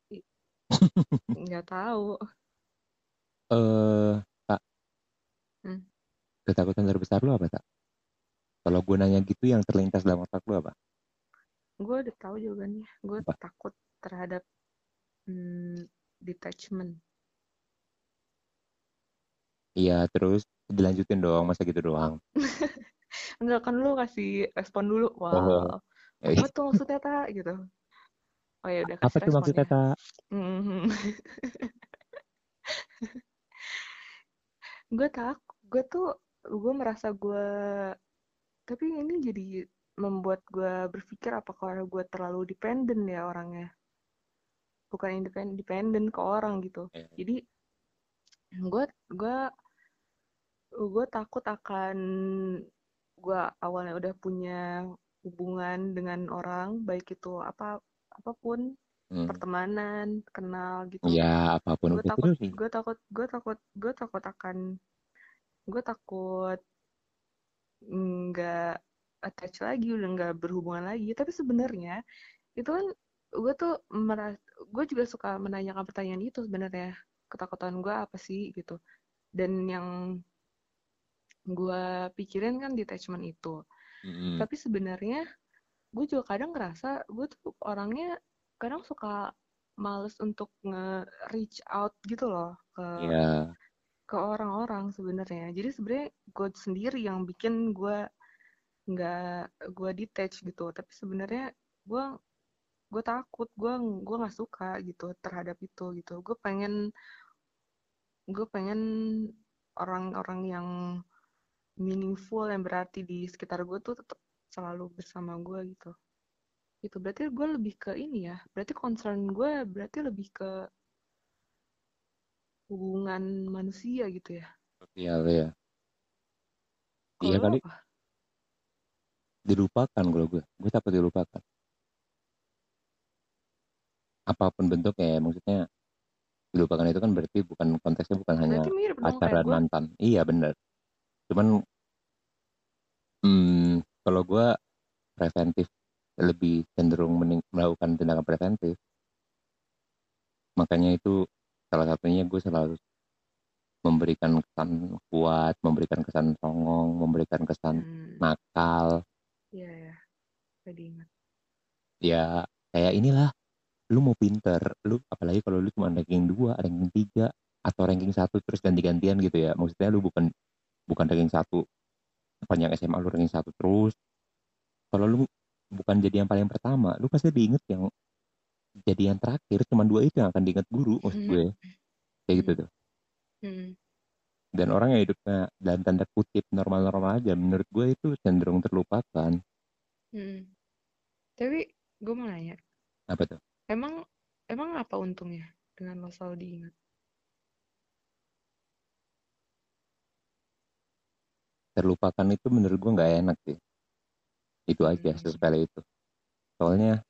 Nggak tahu. eh tak Hmm. ketakutan terbesar lu apa tak kalau gue nanya gitu yang terlintas dalam otak lu apa Gue udah tahu jawabannya. Gue Apa? takut terhadap hmm, detachment. iya terus dilanjutin dong masa gitu doang Enggak kan lu kasih respon dulu. Wow. Oh. Eh, Apa tuh maksudnya tak gitu. Oh ya udah apa tuh maksudnya ya. tak Mhm. gue takut gue tuh gue merasa gue tapi ini jadi membuat gue berpikir apakah gue terlalu dependen ya orangnya bukan independen dependen ke orang gitu Iya. jadi gue gue gue takut akan gue awalnya udah punya hubungan dengan orang baik itu apa apa pun Hmm. pertemanan kenal gitu. Ya apa pun gue takut gue takut gue takut gue takut akan gue takut nggak attach lagi udah nggak berhubungan lagi. Tapi sebenarnya itu kan gue tuh meras gue juga suka menanyakan pertanyaan itu sebenarnya. Ketakutan gue apa sih gitu. Dan yang gue pikirin kan detachment itu Mm-mm. tapi sebenarnya gue juga kadang ngerasa gue tuh orangnya kadang suka males untuk nge-reach out gitu loh ke ya ke orang-orang sebenarnya. Jadi sebenarnya gue sendiri yang bikin gue nggak gue detach gitu. Tapi sebenarnya gue gue takut gue gue nggak suka gitu terhadap itu gitu. Gue pengen gue pengen orang-orang yang meaningful yang berarti di sekitar gue tuh tetap selalu bersama gue gitu itu berarti gue lebih ke ini ya berarti concern gue berarti lebih ke hubungan manusia gitu ya Iya, iya. Kalau Iya lo kali apa? dilupakan kalau gue. Gue takut dilupakan. Apa pun bentuknya, ya, maksudnya dilupakan itu kan berarti bukan konteksnya bukan hanya berarti mirip dan gue mantan. Iya bener. Cuman hmm, kalau gue preventif lebih cenderung mening- melakukan tindakan preventif. Makanya itu salah satunya gue selalu memberikan kesan kuat, memberikan kesan songong, memberikan kesan hmm, nakal, iya ya supaya diingat ya kayak inilah lu mau pinter lu apalagi kalau lu cuma ranking 2 ranking 3 atau ranking 1 terus ganti-gantian gitu ya. Maksudnya lu bukan bukan ranking 1 panjang SMA lu ranking 1 terus. Kalau lu bukan jadi yang paling pertama lu pasti diinget yang jadi yang terakhir cuma dua itu yang akan diinget guru maksud gue. Kayak gitu tuh. Hmm. dan orang yang hidupnya dalam tanda kutip normal-normal aja menurut gue itu cenderung terlupakan. Hmm. Tapi gue mau nanya, apa tuh? Emang emang apa untungnya dengan lo selalu diingat? Terlupakan itu menurut gue nggak enak sih. Itu aja Hmm. sesepele itu. Soalnya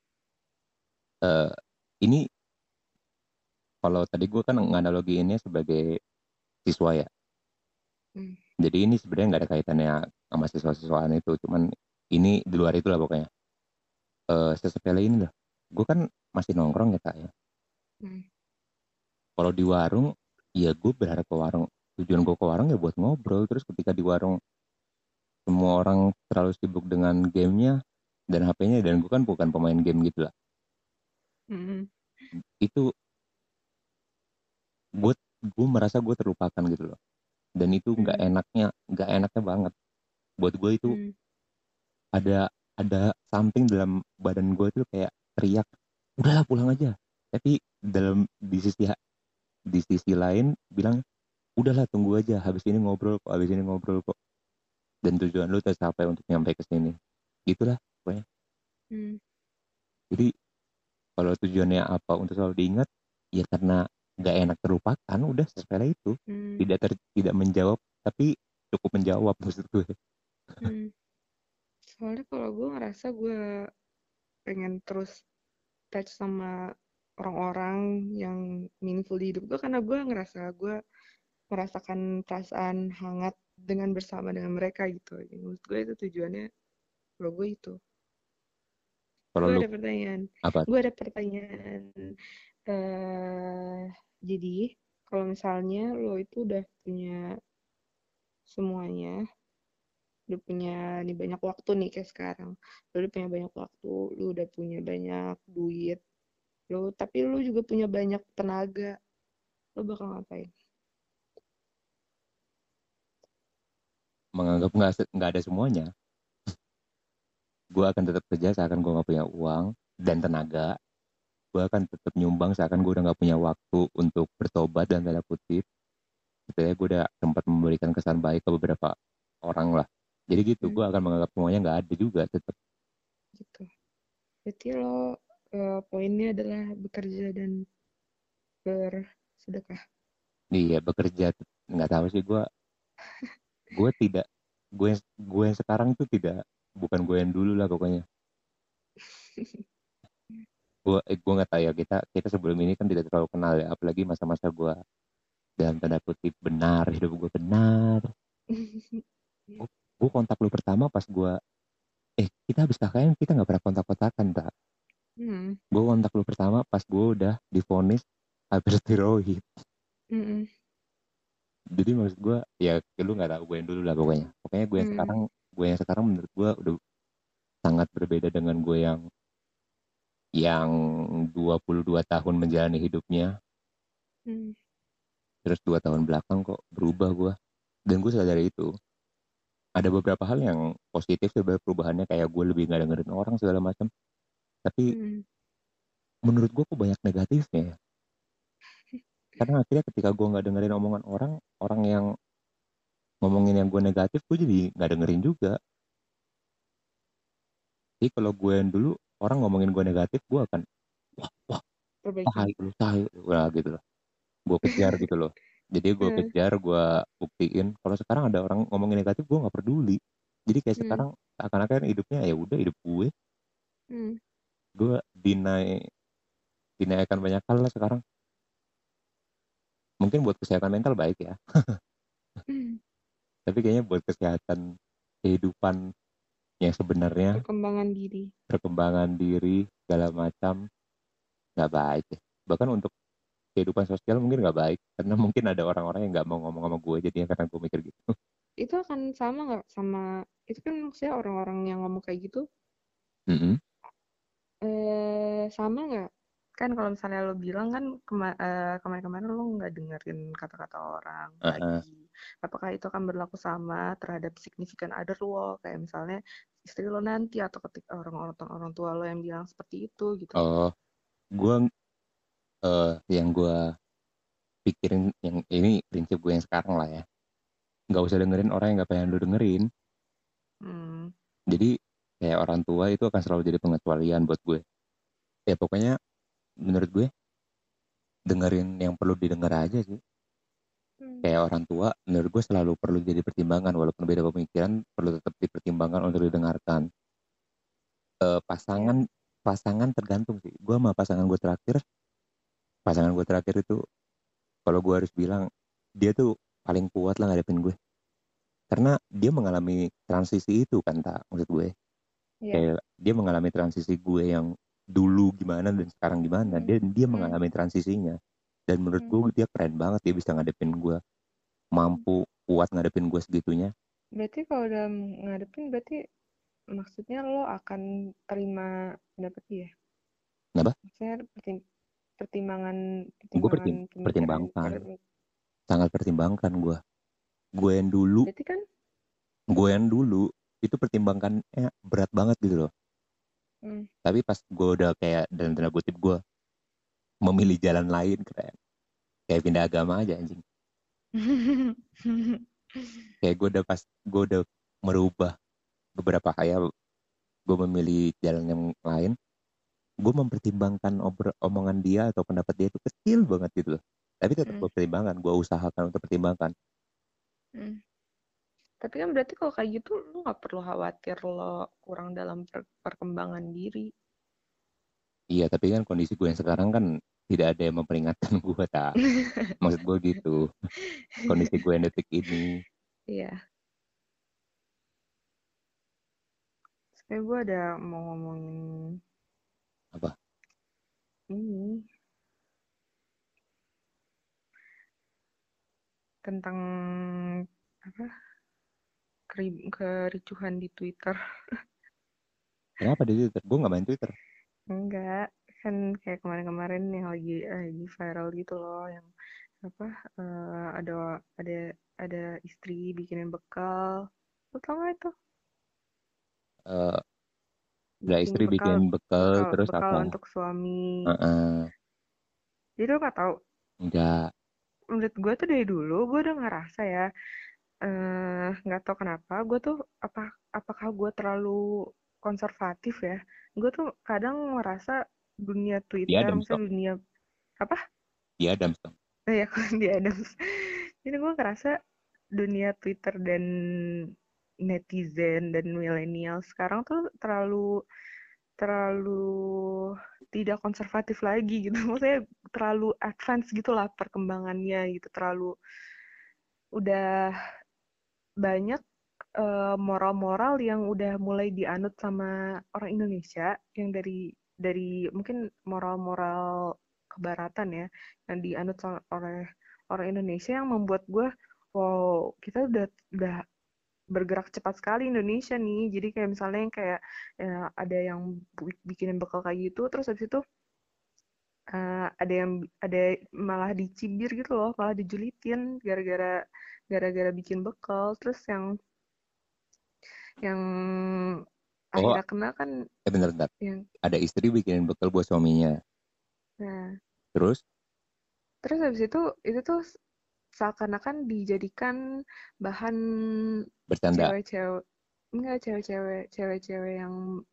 eh ini kalau tadi gue kan nganalogiinnya sebagai siswa ya. Hmm. jadi ini sebenarnya nggak ada kaitannya sama siswa-siswaan itu. Cuman ini di luar itu lah pokoknya. Eh sesepele ini lah gue kan masih nongkrong ya kak ya. Hmm. kalau di warung ya gue berharap ke warung tujuan gue ke warung ya buat ngobrol terus ketika di warung semua orang terlalu sibuk dengan gamenya dan HP-nya dan gue kan bukan pemain game gitu lah Hmm. itu gue gue merasa gue terlupakan gitu loh dan itu nggak Hmm. enaknya nggak enaknya banget buat gue itu Hmm. ada ada something dalam badan gue tuh kayak teriak udahlah pulang aja tapi dalam di sisi di sisi lain bilang udahlah tunggu aja habis ini ngobrol kok habis ini ngobrol kok dan tujuan lu tercapai untuk nyampe ke sini gitulah pokoknya Hmm. jadi kalau tujuannya apa untuk selalu diingat ya karena nggak enak terlupakan udah sepele itu Hmm. tidak ter, tidak menjawab tapi cukup menjawab maksud gue Hmm. Soalnya kalau gue ngerasa gue pengen terus touch sama orang-orang yang meaningful di hidup gue karena gue ngerasa gue merasakan perasaan hangat dengan bersama dengan mereka gitu. Jadi menurut gue itu tujuannya kalau gue itu. kalau Gue lu ada pertanyaan. apa Gue ada pertanyaan. eh jadi kalau misalnya lo itu udah punya semuanya, udah punya nih banyak waktu nih kayak sekarang, lo udah punya banyak waktu, lo udah punya banyak duit, lo tapi lo juga punya banyak tenaga, lo bakal ngapain? Menganggap nggak nggak ada semuanya gue akan tetap kerja seakan gue nggak punya uang dan tenaga gue akan tetap nyumbang seakan gue udah nggak punya waktu untuk bertobat dan tanda kutip Sebenarnya gue udah sempat memberikan kesan baik ke beberapa orang lah jadi gitu Hmm. gue akan menganggap semuanya nggak ada juga tetap Gitu. Berarti lo eh, poinnya adalah bekerja dan bersedekah. iya bekerja nggak tahu sih gue gue tidak gue gue yang sekarang tuh tidak bukan gue yang dulu lah pokoknya gue eh, gue nggak tahu ya kita kita sebelum ini kan tidak terlalu kenal ya apalagi masa-masa gue dalam tanda kutip benar hidup gue benar gue kontak lu pertama pas gue eh kita habis KKN kita nggak pernah kontak-kontakan tak Hmm. gue kontak lu pertama pas gue udah divonis hypertiroid Mm-mm. Jadi maksud gue ya lu nggak tahu gue yang dulu lah pokoknya pokoknya gue yang Hmm. sekarang gue yang sekarang menurut gue udah sangat berbeda dengan gue yang yang 22 tahun menjalani hidupnya Hmm. terus dua tahun belakang kok berubah gue dan gue sadar itu ada beberapa hal yang positif sebenarnya perubahannya kayak gue lebih nggak dengerin orang segala macam tapi Hmm. menurut gue kok banyak negatifnya ya karena akhirnya ketika gue nggak dengerin omongan orang orang yang ngomongin yang gue negatif gue jadi nggak dengerin juga. Jadi kalau gue yang dulu orang ngomongin gue negatif gue akan wah wah tai lu wah gitu loh. Gue kejar gitu loh. Jadi gue Hmm. kejar gue buktiin. Kalau sekarang ada orang ngomongin negatif gue nggak peduli. Jadi kayak Hmm. sekarang seakan-akan hidupnya ya udah hidup gue. Hmm. gue dinai dinaikkan banyak hal lah sekarang mungkin buat kesehatan mental baik ya Hmm. tapi kayaknya buat kesehatan kehidupan yang sebenarnya Perkembangan diri. perkembangan diri segala macam nggak baik ya. bahkan untuk kehidupan sosial mungkin nggak baik karena mungkin ada orang-orang yang nggak mau ngomong sama gue jadi karena gue mikir gitu Itu akan sama nggak sama itu kan maksudnya orang-orang yang ngomong kayak gitu Mm-mm. eh sama nggak kan kalau misalnya lo bilang kan kema- eh, kemarin-kemarin lo nggak dengerin kata-kata orang Uh-uh. lagi apakah itu akan berlaku sama terhadap significant other lo kayak misalnya istri lo nanti atau ketika orang-orang orang tua lo yang bilang seperti itu gitu Oh, gue eh yang gue pikirin yang ini prinsip gue yang sekarang lah ya. Nggak usah dengerin orang yang nggak pengen lu dengerin. hmm. Jadi kayak orang tua itu akan selalu jadi pengecualian buat gue. Ya pokoknya menurut gue dengerin yang perlu didengar aja sih. Hmm. Kayak orang tua menurut gue selalu perlu jadi pertimbangan walaupun beda pemikiran perlu tetap dipertimbangkan untuk didengarkan. Eh, pasangan pasangan tergantung sih. Gue sama pasangan gue terakhir pasangan gue terakhir itu kalau gue harus bilang dia tuh paling kuat lah ngadepin gue karena dia mengalami transisi itu kan tak maksud gue Iya. kayak dia mengalami transisi gue yang dulu gimana dan sekarang gimana Hmm. dia dia Hmm. mengalami transisinya dan menurut Hmm. gue dia keren banget dia bisa ngadepin gue mampu kuat ngadepin gue segitunya Berarti kalau dalam ngadepin berarti maksudnya lo akan terima pendapat dia? Kenapa? Maksudnya pertim- pertimbangan Gue pertimbangan pertim- pertimbangkan. per- sangat pertimbangkan gue gue yang dulu Berarti kan gue yang dulu itu pertimbangannya berat banget gitu loh hmm, tapi pas gue udah kayak dalam tanda kutip gue memilih jalan lain keren kayak pindah agama aja anjing kayak gue udah pas gue udah merubah beberapa hal gue memilih jalan yang lain gue mempertimbangkan obrol omongan dia atau pendapat dia itu kecil banget gitu loh tapi tetap Hmm. gue pertimbangkan gue usahakan untuk pertimbangkan hmm. Tapi kan berarti kalau kayak gitu lo nggak perlu khawatir lo kurang dalam per- perkembangan diri. iya tapi kan kondisi gue yang sekarang kan tidak ada yang memperingatkan gue tak maksud gue gitu kondisi gue yang detik ini Iya. Sebenernya gue ada mau ngomongin Apa? Ini tentang apa? Keri- kericuhan di Twitter. kenapa di Twitter gue nggak main Twitter Enggak, kan kayak kemarin-kemarin yang lagi lagi viral gitu loh, yang apa? eh, ada ada ada istri bikinin bekal. Lo tau gak itu? Ada istri bekal, bikin bekal, bekal, terus bekal apa untuk suami. Heeh. Jadi lo gak tahu enggak menurut gue tuh dari dulu gue udah ngerasa ya eh nggak tahu kenapa gue tuh apa apakah gue terlalu konservatif ya? Gue tuh kadang ngerasa dunia Twitter misalnya dunia apa? Dia Adams dong. Oh ya di Adams. Jadi gue ngerasa dunia Twitter dan netizen dan milenial sekarang tuh terlalu terlalu tidak konservatif lagi gitu. Maksudnya terlalu advance gitu lah perkembangannya gitu. Terlalu udah banyak eh, moral-moral yang udah mulai dianut sama orang Indonesia yang dari dari mungkin moral-moral kebaratan ya yang dianut oleh orang Indonesia yang membuat gue wow kita udah udah bergerak cepat sekali Indonesia nih. Jadi kayak misalnya yang kayak ya, ada yang bikinin bekal kayak gitu terus habis itu eh, ada yang ada malah dicibir gitu loh malah dijulitin gara-gara gara-gara bikin bekal. Terus yang yang Oh. akhirnya kena kan eh bentar bentar. yang ada istri bikinin bekal buat suaminya. Nah. Terus? Terus habis itu itu tuh seakan-akan dijadikan bahan bercanda. cewek-cewek enggak cewek-cewek cewek-cewek yang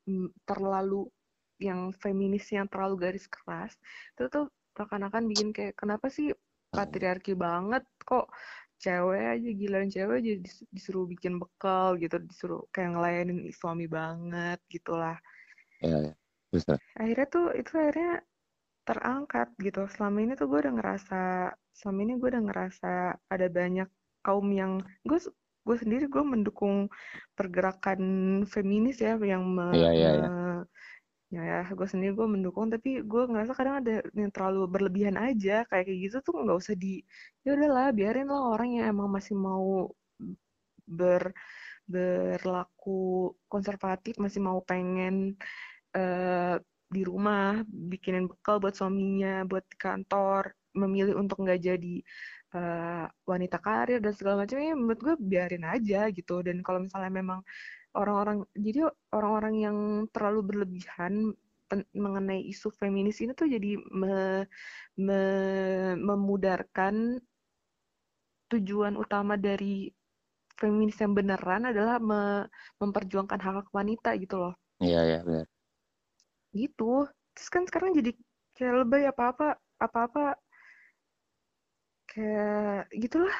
terlalu yang feminis yang terlalu garis keras itu tuh seakan-akan bikin kayak kenapa sih patriarki banget kok cewek aja giliran cewek aja dis- disuruh bikin bekal gitu disuruh kayak ngelayanin suami banget gitulah ya, ya. akhirnya tuh itu akhirnya terangkat gitu selama ini tuh gue udah ngerasa selama ini gue udah ngerasa ada banyak kaum yang gue gue sendiri gue mendukung pergerakan feminis ya yang me- iya. me- ya ya gue sendiri gue mendukung tapi gue ngerasa kadang ada yang terlalu berlebihan aja kayak kayak gitu tuh nggak usah di ya udahlah biarin lah orang yang emang masih mau ber berlaku konservatif masih mau pengen uh, di rumah bikinin bekal buat suaminya buat kantor memilih untuk nggak jadi uh, wanita karir dan segala macamnya menurut gue biarin aja gitu. Dan kalau misalnya memang orang-orang jadi orang-orang yang terlalu berlebihan mengenai isu feminis ini tuh jadi me, me, memudarkan tujuan utama dari feminis yang beneran adalah me, memperjuangkan hak hak wanita gitu loh. Iya iya benar. Gitu. Terus kan sekarang jadi kayak lebay apa apa apa apa kayak gitulah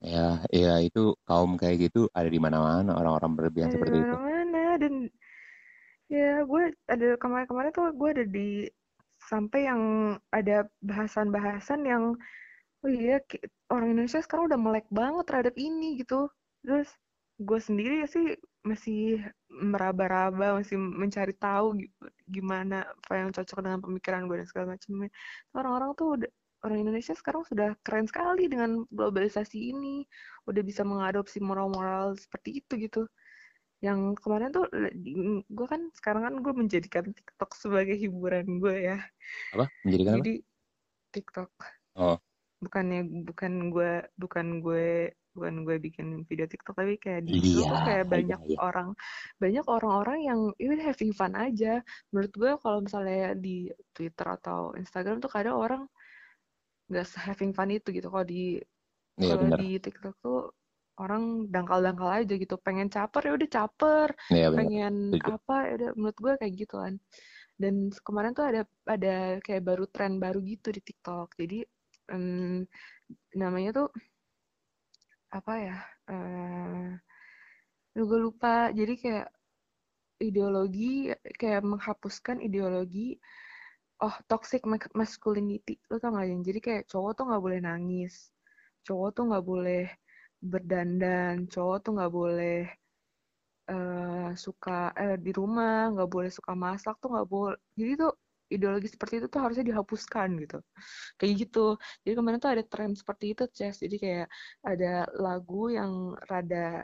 Ya, ya itu kaum kayak gitu ada di mana-mana orang-orang berlebihan ada seperti itu. Mana dan ya gue ada kemarin-kemarin tuh gue ada di sampai yang ada bahasan-bahasan yang oh iya orang Indonesia sekarang udah melek banget terhadap ini gitu. Terus gue sendiri sih masih meraba-raba, masih mencari tahu gimana apa yang cocok dengan pemikiran gue dan segala macamnya. Orang-orang tuh udah orang Indonesia sekarang sudah keren sekali dengan globalisasi ini. Udah bisa mengadopsi moral-moral seperti itu gitu. Yang kemarin tuh gue kan sekarang kan gue menjadikan TikTok sebagai hiburan gue ya. Apa? Menjadikan jadi apa? TikTok. Oh. Bukannya bukan gue bukan gue bukan gue bikin video TikTok tapi kayak di situ iya, tuh kayak iya, banyak iya. orang banyak orang-orang yang ini having fun aja. Menurut gue kalau misalnya di Twitter atau Instagram tuh kadang orang nggak having fun itu gitu. Kalau di yeah, kalau di TikTok tuh orang dangkal-dangkal aja gitu. Pengen caper ya udah caper. Yeah, pengen Tujuh. apa ya udah menurut gue kayak gitu kan dan kemarin tuh ada ada kayak baru tren baru gitu di TikTok. Jadi um, namanya tuh apa ya uh, gue lupa. Jadi kayak ideologi kayak menghapuskan ideologi oh toxic masculinity. Lo tau gak yang jadi kayak cowok tuh nggak boleh nangis. Cowok tuh nggak boleh berdandan. Cowok tuh nggak boleh uh, suka eh, di rumah nggak boleh suka masak tuh nggak boleh jadi tuh ideologi seperti itu tuh harusnya dihapuskan gitu. Kayak gitu. Jadi kemarin tuh ada tren seperti itu Ces. Jadi kayak ada lagu yang rada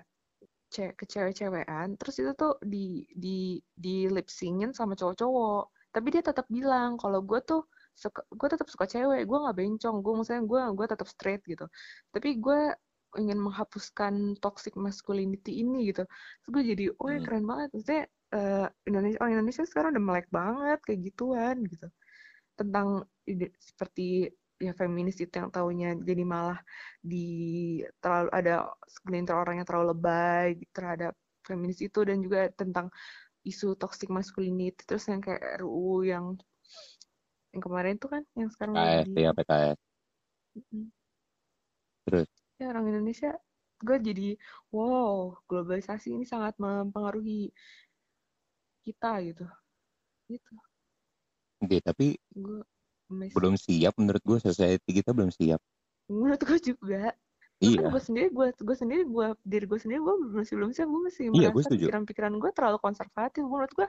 ce kecewe-cewean terus itu tuh di di di lip singin sama cowok-cowok tapi dia tetap bilang kalau gue tuh suka gue tetap suka cewek gue nggak bencong gue maksudnya gue gue tetap straight gitu. Tapi gue ingin menghapuskan toxic masculinity ini gitu. Terus gue jadi oh ya keren banget. Maksudnya uh, Indonesia orang Indonesia sekarang udah melek banget kayak gituan gitu. Tentang ide, seperti ya feminis itu yang taunya jadi malah di terlalu ada segelintir orang yang terlalu lebay terhadap feminis itu dan juga tentang isu toxic masculinity terus yang kayak RUU yang yang kemarin itu kan yang sekarang PKS, ya PKS terus? Ya orang Indonesia gue jadi wow globalisasi ini sangat mempengaruhi kita gitu. Gitu. Oke, tapi gue belum siap menurut gue society kita belum siap. Menurut gue juga iya. gue sendiri gue gue sendiri gue diri gue sendiri gue masih belum siap gue masih iya, merasa pikiran-pikiran gue terlalu konservatif. Menurut gue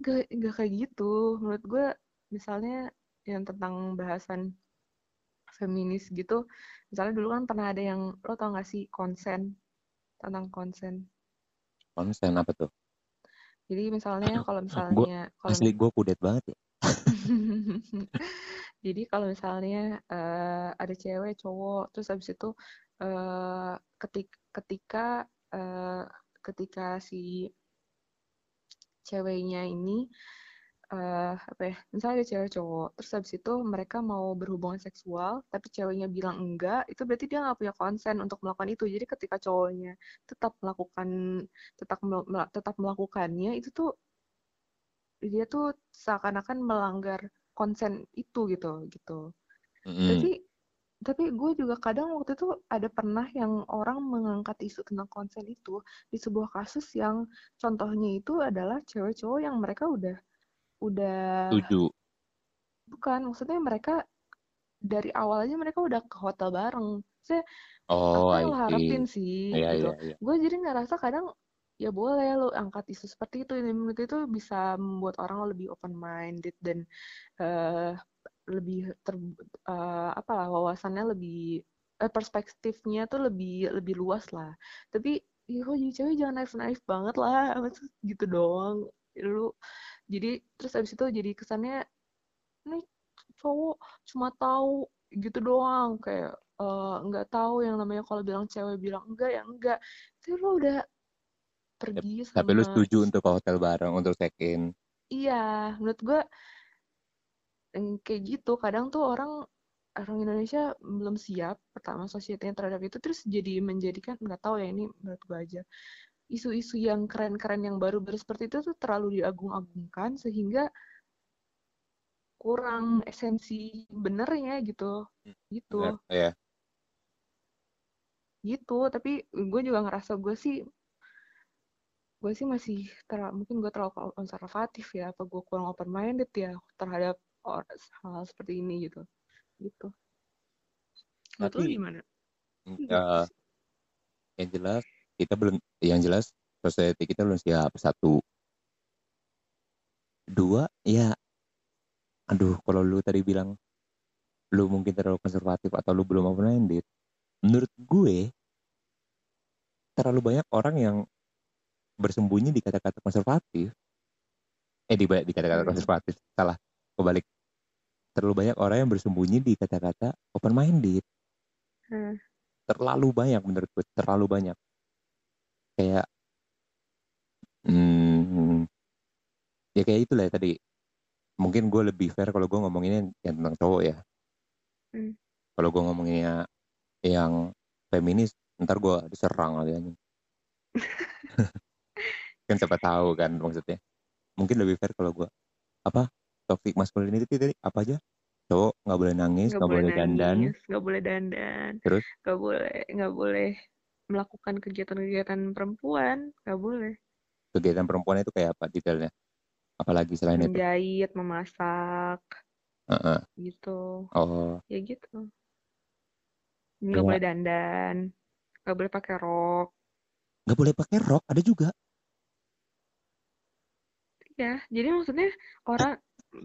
gak gak kayak gitu. Menurut gue misalnya yang tentang bahasan feminis gitu misalnya dulu kan pernah ada yang lo tau gak sih konsen? Tentang konsen. Konsen apa tuh? Jadi misalnya kalau misalnya kalau asli gue kudet banget ya Jadi kalau misalnya uh, ada cewek, cowok, terus habis itu uh, ketik, ketika uh, ketika si ceweknya ini uh, apa ya misalnya ada cewek cowok terus habis itu mereka mau berhubungan seksual tapi ceweknya bilang enggak itu berarti dia nggak punya konsen untuk melakukan itu. Jadi ketika cowoknya tetap melakukan tetap tetap melakukannya itu tuh dia tuh seakan-akan melanggar konsen itu gitu gitu mm. tapi tapi gue juga kadang waktu itu ada pernah yang orang mengangkat isu tentang konsen itu di sebuah kasus yang contohnya itu adalah cewek cowok yang mereka udah udah Tujuh. bukan maksudnya mereka dari awal aja mereka udah ke hotel bareng saya oh, apa yang harapin sih yeah, gitu yeah, yeah. gue jadi ngerasa kadang ya boleh lo angkat isu seperti itu. Ini itu bisa membuat orang lebih open minded dan uh, lebih ter uh, apa lah wawasannya lebih eh, perspektifnya tuh lebih lebih luas lah. Tapi ya kok jadi cewek jangan naif naif banget lah. Gitu doang. Lu jadi terus abis itu jadi kesannya ini cowok cuma tahu gitu doang. Kayak eh, nggak tahu yang namanya kalau bilang cewek bilang enggak ya enggak. Tapi lu udah pergi sama Tapi lu setuju untuk ke hotel bareng untuk check in. iya menurut gue kayak gitu kadang tuh orang orang Indonesia belum siap pertama society-nya terhadap itu terus jadi menjadikan nggak tahu ya ini menurut gue aja isu-isu yang keren-keren yang baru-baru seperti itu tuh terlalu diagung-agungkan sehingga kurang esensi benernya gitu gitu Benar, ya. gitu tapi gue juga ngerasa gue sih gue sih masih terlalu mungkin gue terlalu konservatif ya apa gue kurang open minded ya terhadap or- hal seperti ini gitu gitu. Menurut lu Tapi- gimana? Ya, yang jelas kita belum yang jelas society kita belum siap satu. Dua ya aduh kalau lu tadi bilang lu mungkin terlalu konservatif atau lu belum open minded menurut gue terlalu banyak orang yang bersembunyi di kata-kata konservatif eh di, di kata-kata Hmm. konservatif salah kebalik terlalu banyak orang yang bersembunyi di kata-kata open minded Hmm. terlalu banyak menurut gue terlalu banyak kayak hmm, ya kayak itulah ya tadi mungkin gue lebih fair kalau gue ngomonginnya yang tentang cowok ya Hmm. kalau gue ngomonginnya yang feminis ntar gue diserang lagi anjing. kan siapa tahu kan maksudnya. Mungkin lebih fair kalau gue apa? Toxic masculinity tadi apa aja? Cowok nggak boleh nangis nggak nggak boleh dandan. nggak boleh dandan. Terus? nggak boleh nggak boleh melakukan kegiatan-kegiatan perempuan nggak boleh. Kegiatan perempuan itu kayak apa detailnya? Apalagi selain itu? Menjahit memasak. Heeh. gitu. Oh. Ya gitu. Nggak Ya. boleh dandan nggak boleh pakai rok. Nggak boleh pakai rok ada juga ya jadi maksudnya orang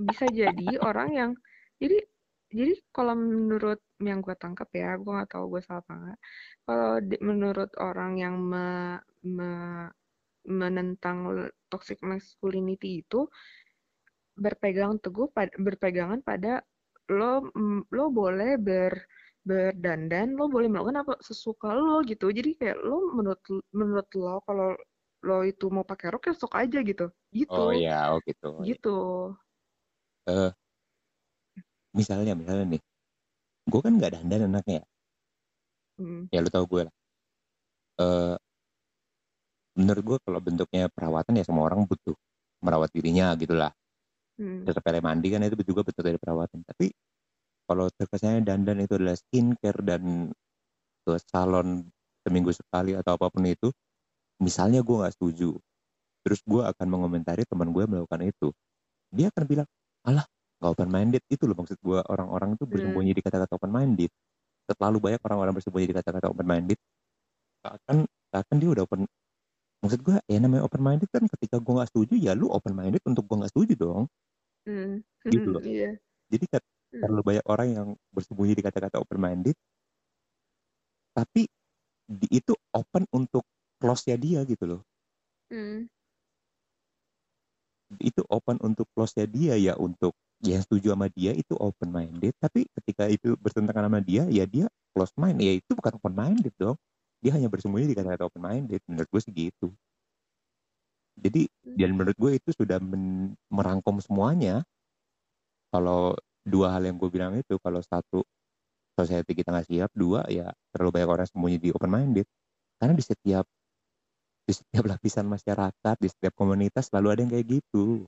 bisa jadi orang yang jadi jadi kalau menurut yang gue tangkap ya gue nggak tahu gue salah apa nggak kalau menurut orang yang me- me- menentang toxic masculinity itu berpegang teguh pada berpegangan pada lo lo boleh ber berdandan lo boleh melakukan apa sesuka lo gitu. Jadi kayak lo menurut menurut lo kalau lo itu mau pakai rok ya sok aja gitu gitu. Oh ya oh gitu. Gitu. Misalnya misalnya nih. Gue kan nggak dandan anaknya. Ya Hmm, ya lu tau gue lah. Eh menurut gue kalau bentuknya perawatan ya semua orang butuh merawat dirinya gitulah. Hmm, tetap pele mandi kan itu juga bentuk dari perawatan. Tapi kalau terkesannya dandan itu adalah skincare dan ke salon seminggu sekali atau apa pun itu misalnya gue nggak setuju terus gue akan mengomentari teman gue melakukan itu. Dia akan bilang alah nggak open minded itu loh maksud gue orang-orang itu bersembunyi di kata-kata open minded terlalu banyak orang-orang bersembunyi di kata-kata open minded akan akan dia udah open maksud gue ya namanya open minded kan ketika gue nggak setuju ya lu open minded untuk gue nggak setuju dong. Hmm, Gitu loh. iya. Jadi kan Hmm. terlalu banyak orang yang bersembunyi di kata-kata open minded tapi di, itu open untuk close-nya dia gitu loh. Hmm, itu open untuk close-nya dia ya untuk yang setuju sama dia itu open minded tapi ketika itu bertentangan sama dia ya dia close mind ya itu bukan open minded dong. Dia hanya bersembunyi di kata-kata open minded menurut gue sih gitu. Jadi dan menurut gue itu sudah men- merangkum semuanya. Kalau dua hal yang gue bilang itu kalau satu society kita nggak siap. Dua ya terlalu banyak orang sembunyi di open minded karena di setiap di setiap lapisan masyarakat di setiap komunitas selalu ada yang kayak gitu.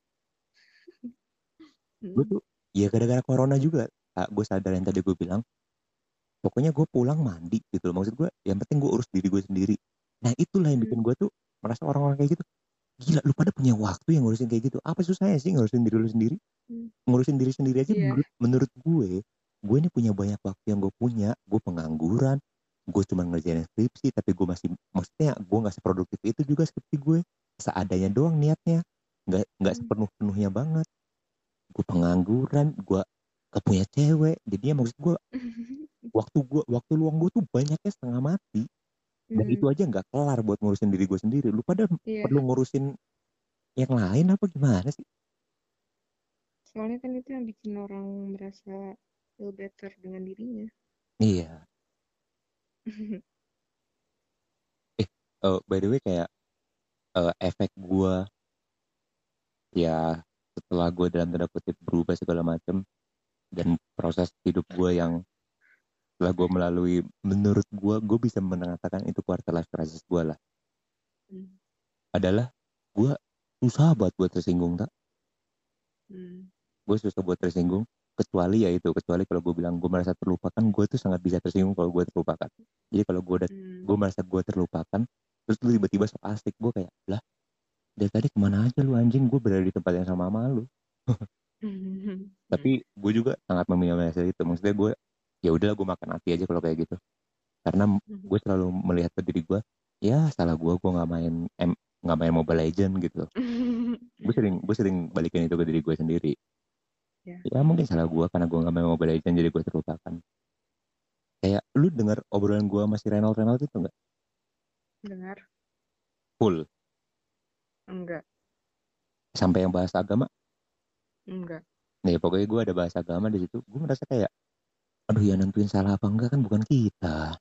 Gue hmm, tuh ya gara-gara corona juga gue sadar yang tadi gue bilang. Pokoknya gue pulang mandi gitu loh. Maksud gue yang penting gue urus diri gue sendiri. Nah itulah yang bikin gue tuh merasa orang-orang kayak gitu. Gila lu pada punya waktu yang ngurusin kayak gitu. Apa susahnya sih ngurusin diri lu sendiri? Hmm. ngurusin diri sendiri aja Iya. menurut, menurut gue gue ini punya banyak waktu yang gue punya. Gue pengangguran gue cuma ngerjain skripsi tapi gue masih maksudnya gue nggak seproduktif itu juga skripsi gue seadanya doang niatnya. Nggak nggak Hmm. sepenuh penuhnya banget. Gue pengangguran gue gak punya cewek. Jadinya maksud gue waktu gua waktu luang gue tuh banyaknya setengah mati. Dan Hmm, itu aja nggak kelar buat ngurusin diri gue sendiri. Lu pada iya. perlu ngurusin yang lain apa gimana sih? Soalnya kan itu yang bikin orang merasa feel better dengan dirinya. iya Eh, by the way kayak eh, efek gua ya setelah gue dalam tanda kutip berubah segala macam dan proses hidup gue yang setelah gue melalui menurut gue gue bisa mengatakan itu quarter life crisis gue lah. Hmm, adalah gue susah banget buat tersinggung tak hmm, gue susah buat tersinggung kecuali ya itu kecuali kalau gue bilang gue merasa terlupakan gue tuh sangat bisa tersinggung kalau gue terlupakan. Jadi kalau gue udah hmm. gue merasa gue terlupakan terus lu tiba-tiba sok asik gue kayak lah dari tadi ke mana aja lu anjing? Gue berada di tempat yang sama sama lu. Tapi gue juga sangat meminimalisir itu. Maksudnya gue ya udahlah gue makan hati aja kalau kayak gitu. Karena Hmm. gue selalu melihat ke diri gue ya salah gue gue nggak main nggak main mobile legend gitu. Gue sering gue sering balikin itu ke diri gue sendiri Ya. ya mungkin salah gue karena gue nggak main mobile legend jadi gue terlupakan kayak lu dengar obrolan gue masih Renal Renal itu nggak Dengar? full Enggak, sampai yang bahasa agama enggak. nih pokoknya gue ada bahasa agama di situ gue merasa kayak aduh ya nentuin salah apa enggak kan bukan kita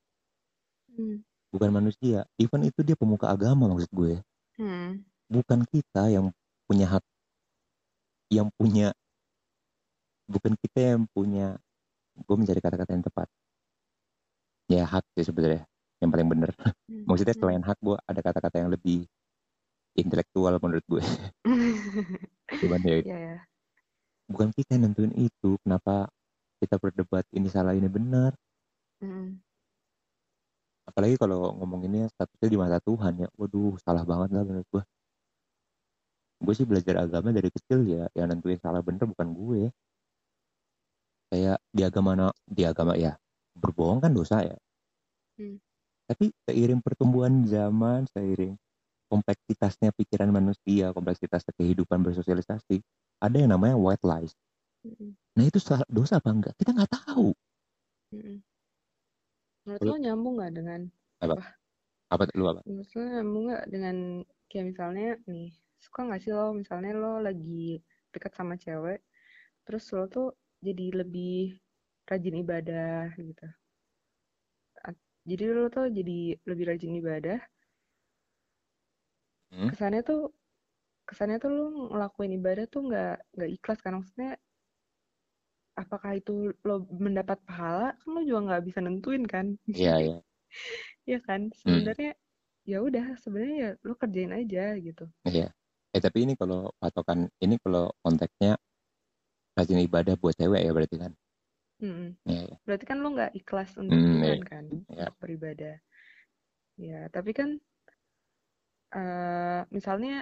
Hmm. bukan manusia even itu dia pemuka agama maksud gue Hmm. bukan kita yang punya hak yang punya bukan kita yang punya gue mencari kata-kata yang tepat ya hak sih sebenarnya yang paling bener Hmm. maksudnya Hmm. selain hak gue ada kata-kata yang lebih intelektual menurut gue cuman ya ya. bukan kita yang nentuin itu kenapa kita berdebat ini salah ini benar Hmm. apalagi kalau ngomonginnya statusnya di mata Tuhan ya waduh salah banget lah menurut gue gue sih belajar agama dari kecil ya yang nentuin salah bener bukan gue kayak di agama di agama ya berbohong kan dosa ya. Hmm. tapi seiring pertumbuhan zaman seiring kompleksitasnya pikiran manusia kompleksitasnya kehidupan bersosialisasi ada yang namanya white lies. Hmm. nah itu dosa apa enggak? Kita nggak tahu. Hmm. Menurut lo nyambung nggak dengan apa? lu apa? Menurut lo nyambung nggak dengan kayak misalnya nih suka nggak sih lo? Misalnya lo lagi dekat sama cewek terus lo tuh jadi lebih rajin ibadah gitu. Jadi lo tuh jadi lebih rajin ibadah. Hmm? kesannya tuh kesannya tuh lo ngelakuin ibadah tuh nggak nggak ikhlas kan? Maksudnya apakah itu lo mendapat pahala? Kan lo juga nggak bisa nentuin kan? Iya iya. Iya kan? Sebenarnya ya udah sebenarnya ya lo kerjain aja gitu. Iya. Eh tapi ini kalau patokan ini kalau konteksnya rajin ibadah buat cewek ya berarti kan Mm-mm. iya iya Berarti kan lo nggak ikhlas untuk Hmm, Tuhan iya. kan, untuk beribadah. Ya, tapi kan eh misalnya,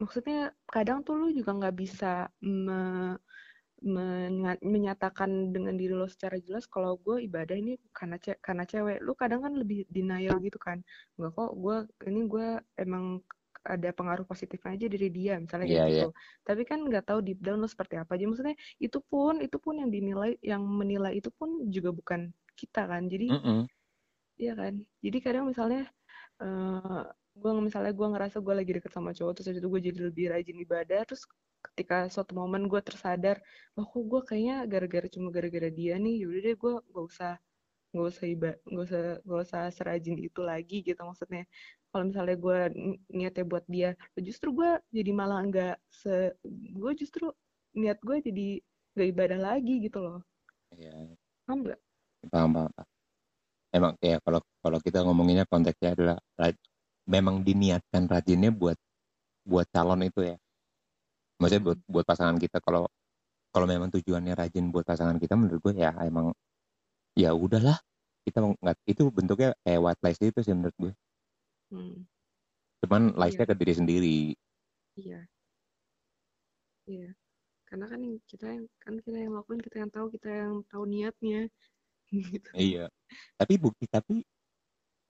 maksudnya kadang tuh lo juga nggak bisa me- menya- menyatakan dengan diri lo secara jelas kalau gue ibadah ini karena ce karena cewek. Lo kadang kan lebih denial gitu kan, nggak kok gue ini gue emang ada pengaruh positifnya aja dari dia misalnya kayak Iya, gitu. Tapi kan nggak tahu deep down lo seperti apa aja. Maksudnya itu pun itu pun yang dinilai yang menilai itu pun juga bukan kita kan jadi Mm-mm. iya kan jadi kadang misalnya eh gue misalnya gue ngerasa gue lagi deket sama cowok terus itu gue jadi lebih rajin ibadah terus ketika suatu momen gue tersadar loh kok gue kayaknya gara-gara cuma gara-gara dia nih yaudah deh gue gak usah gak usah iba gak usah gak usah serajin itu lagi gitu maksudnya kalau misalnya gue ni- niatnya buat dia justru gue jadi malah nggak se gue justru niat gue jadi gak ibadah lagi gitu loh Iya, paham nggak paham, paham. Emang ya kalau kalau kita ngomonginnya konteksnya adalah memang diniatkan rajinnya buat buat calon itu ya. Maksudnya buat buat pasangan kita kalau kalau memang tujuannya rajin buat pasangan kita menurut gue ya emang ya udahlah kita nggak itu bentuknya kayak white lies itu sih menurut gue. Hmm, Cuman Iya. liesnya ke diri sendiri. iya. Iya. Karena kan kita yang kan kita yang lakuin, kita yang tahu, kita yang tahu niatnya. Gitu. Iya. Tapi bukti tapi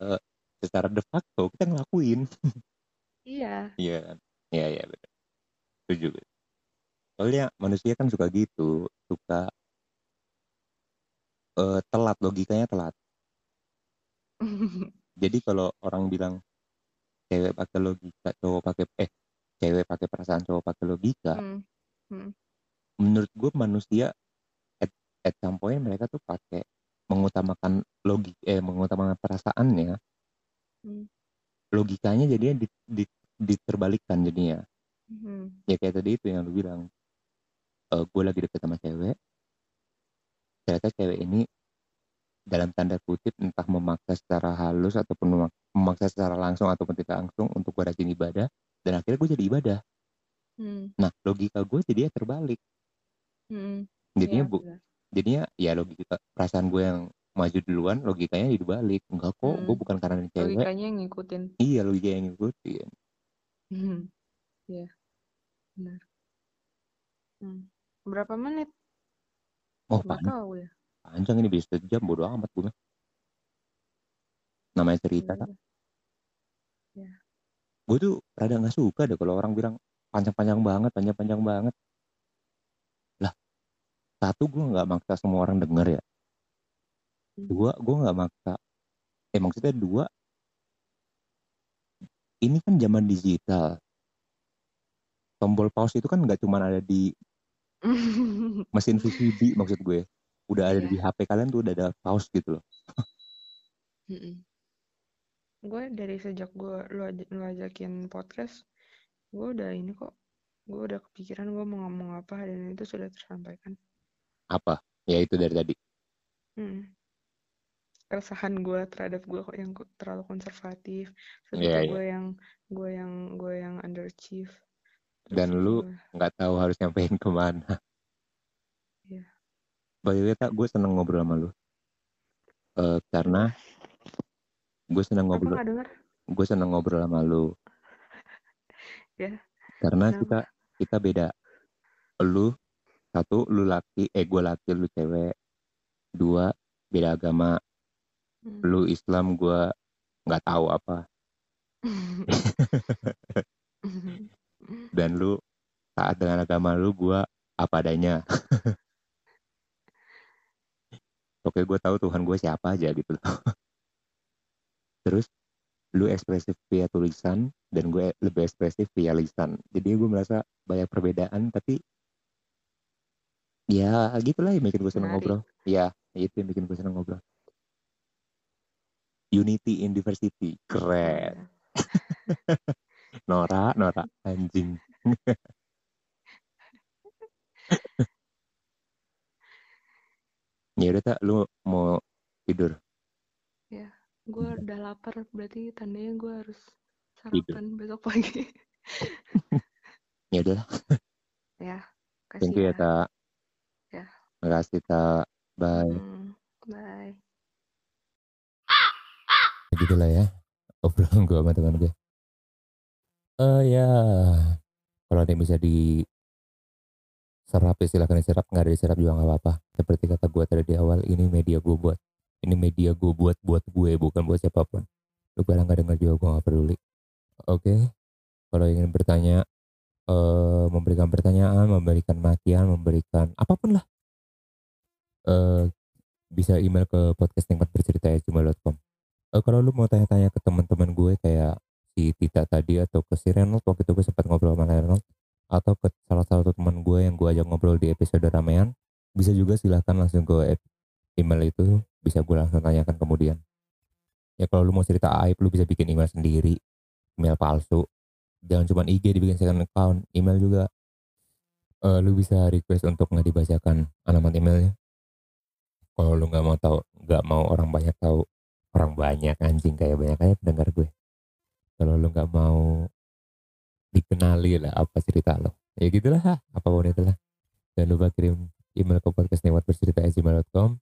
eh, secara de facto kita ngelakuin. Iya. Iya? Iya iya benar. Setuju. Soalnya manusia kan suka gitu, suka eh, telat logikanya telat jadi kalau orang bilang cewek pakai logika cowok pakai eh cewek pakai perasaan cowok pakai logika Hmm. Hmm. menurut gue manusia at, at some point mereka tuh pakai mengutamakan logik eh mengutamakan perasaannya Hmm. logikanya jadinya di, di, diterbalikkan jadinya Hmm. ya kayak tadi itu yang lu bilang eh gue lagi deket sama cewek ternyata cewek ini dalam tanda kutip entah memaksa secara halus ataupun memak- memaksa secara langsung ataupun tidak langsung untuk gue rajin ibadah dan akhirnya gue jadi ibadah Hmm. nah logika gue jadinya terbalik Hmm. jadinya Iya, bu benar. jadinya ya logika perasaan gue yang maju duluan logikanya dibalik enggak kok gue Hmm. bukan karena cewek Logikanya yang ngikutin. iya logika yang ngikutin Hmm. Iya, benar. Hmm. Berapa menit? oh panjang, tahu ya. Panjang ini bisa sejam bodo amat gue namanya cerita Iya, tak iya. gue tuh rada nggak suka deh kalau orang bilang panjang-panjang banget panjang-panjang banget. Lah satu gue nggak maksa semua orang denger ya. Hmm. dua gue nggak maksa. Eh maksudnya dua ini kan zaman digital. Tombol pause itu kan nggak cuma ada di mesin VCD maksud gue udah ada Iya. di HP kalian tuh udah ada pause gitu loh. Gue dari sejak gue lu, aj- lu ajakin podcast, gue udah ini kok, gue udah kepikiran gue mau ngomong apa dan itu sudah tersampaikan. apa ya itu dari tadi Mm. Keresahan gue terhadap gue kok yang terlalu konservatif, Iya, itu iya. gue yang gue yang gue yang underachieve. Terus dan lu nggak tahu harus nyampein ke mana Iya. By the way tak gue seneng ngobrol sama lu. Eh, karena gue seneng ngobrol gue seneng ngobrol sama lu. Ya. karena Kenapa? kita kita beda. Lu satu lu laki eh gue laki lu cewek. Dua beda agama. Hmm. lu Islam gue nggak tahu apa. Dan lu taat dengan agama lu gue apa adanya oke gue tahu Tuhan gue siapa aja gitu loh. Terus lu ekspresif via tulisan dan gue lebih ekspresif via lisan. Jadi gue merasa banyak perbedaan tapi ya gitulah yang bikin gue seneng Menarik. ngobrol. Ya itu yang bikin gue seneng ngobrol. Unity in diversity. Keren. Nora Nora anjing ya udah tak lu mau tidur Gue udah lapar, berarti tandanya gue harus Tidur. sarapan besok pagi. ya udah ya, thank kasih you ya ya. tak Ya. makasih tak bye Hmm, bye. gitulah ya obrolan gue sama teman gue eh ya kalau ada yang bisa di serap ya silahkan diserap nggak ada diserap juga nggak apa-apa. Seperti kata gue tadi di awal ini media gue buat. Ini media gue buat buat gue bukan buat siapa pun. Lu pada nggak denger juga gue nggak peduli. Oke? Kalau ingin bertanya eh memberikan pertanyaan memberikan makian memberikan apa pun lah. Eh bisa email ke podcast tempat bercerita gmail.com Eh, kalau lu mau tanya-tanya ke teman-teman gue kayak si Tita tadi atau ke si Renald waktu itu gue sempat ngobrol sama Renald atau ke salah satu teman gue yang gue ajak ngobrol di episode ramean bisa juga silahkan langsung ke email itu bisa gue langsung tanyakan kemudian. Ya kalau lu mau cerita aib lu bisa bikin email sendiri email palsu. Jangan cuma IG dibikin second account email juga. Eh, lu bisa request untuk nggak dibacakan alamat emailnya. Kalau lu nggak mau tahu nggak mau orang banyak tahu orang banyak anjing kayak banyak aja pendengar gue. Kalau lu nggak mau dikenali lah apa cerita lo. Ya gitulah ha, apa pun itulah jangan lupa kirim email ke podcast bercerita gmail.com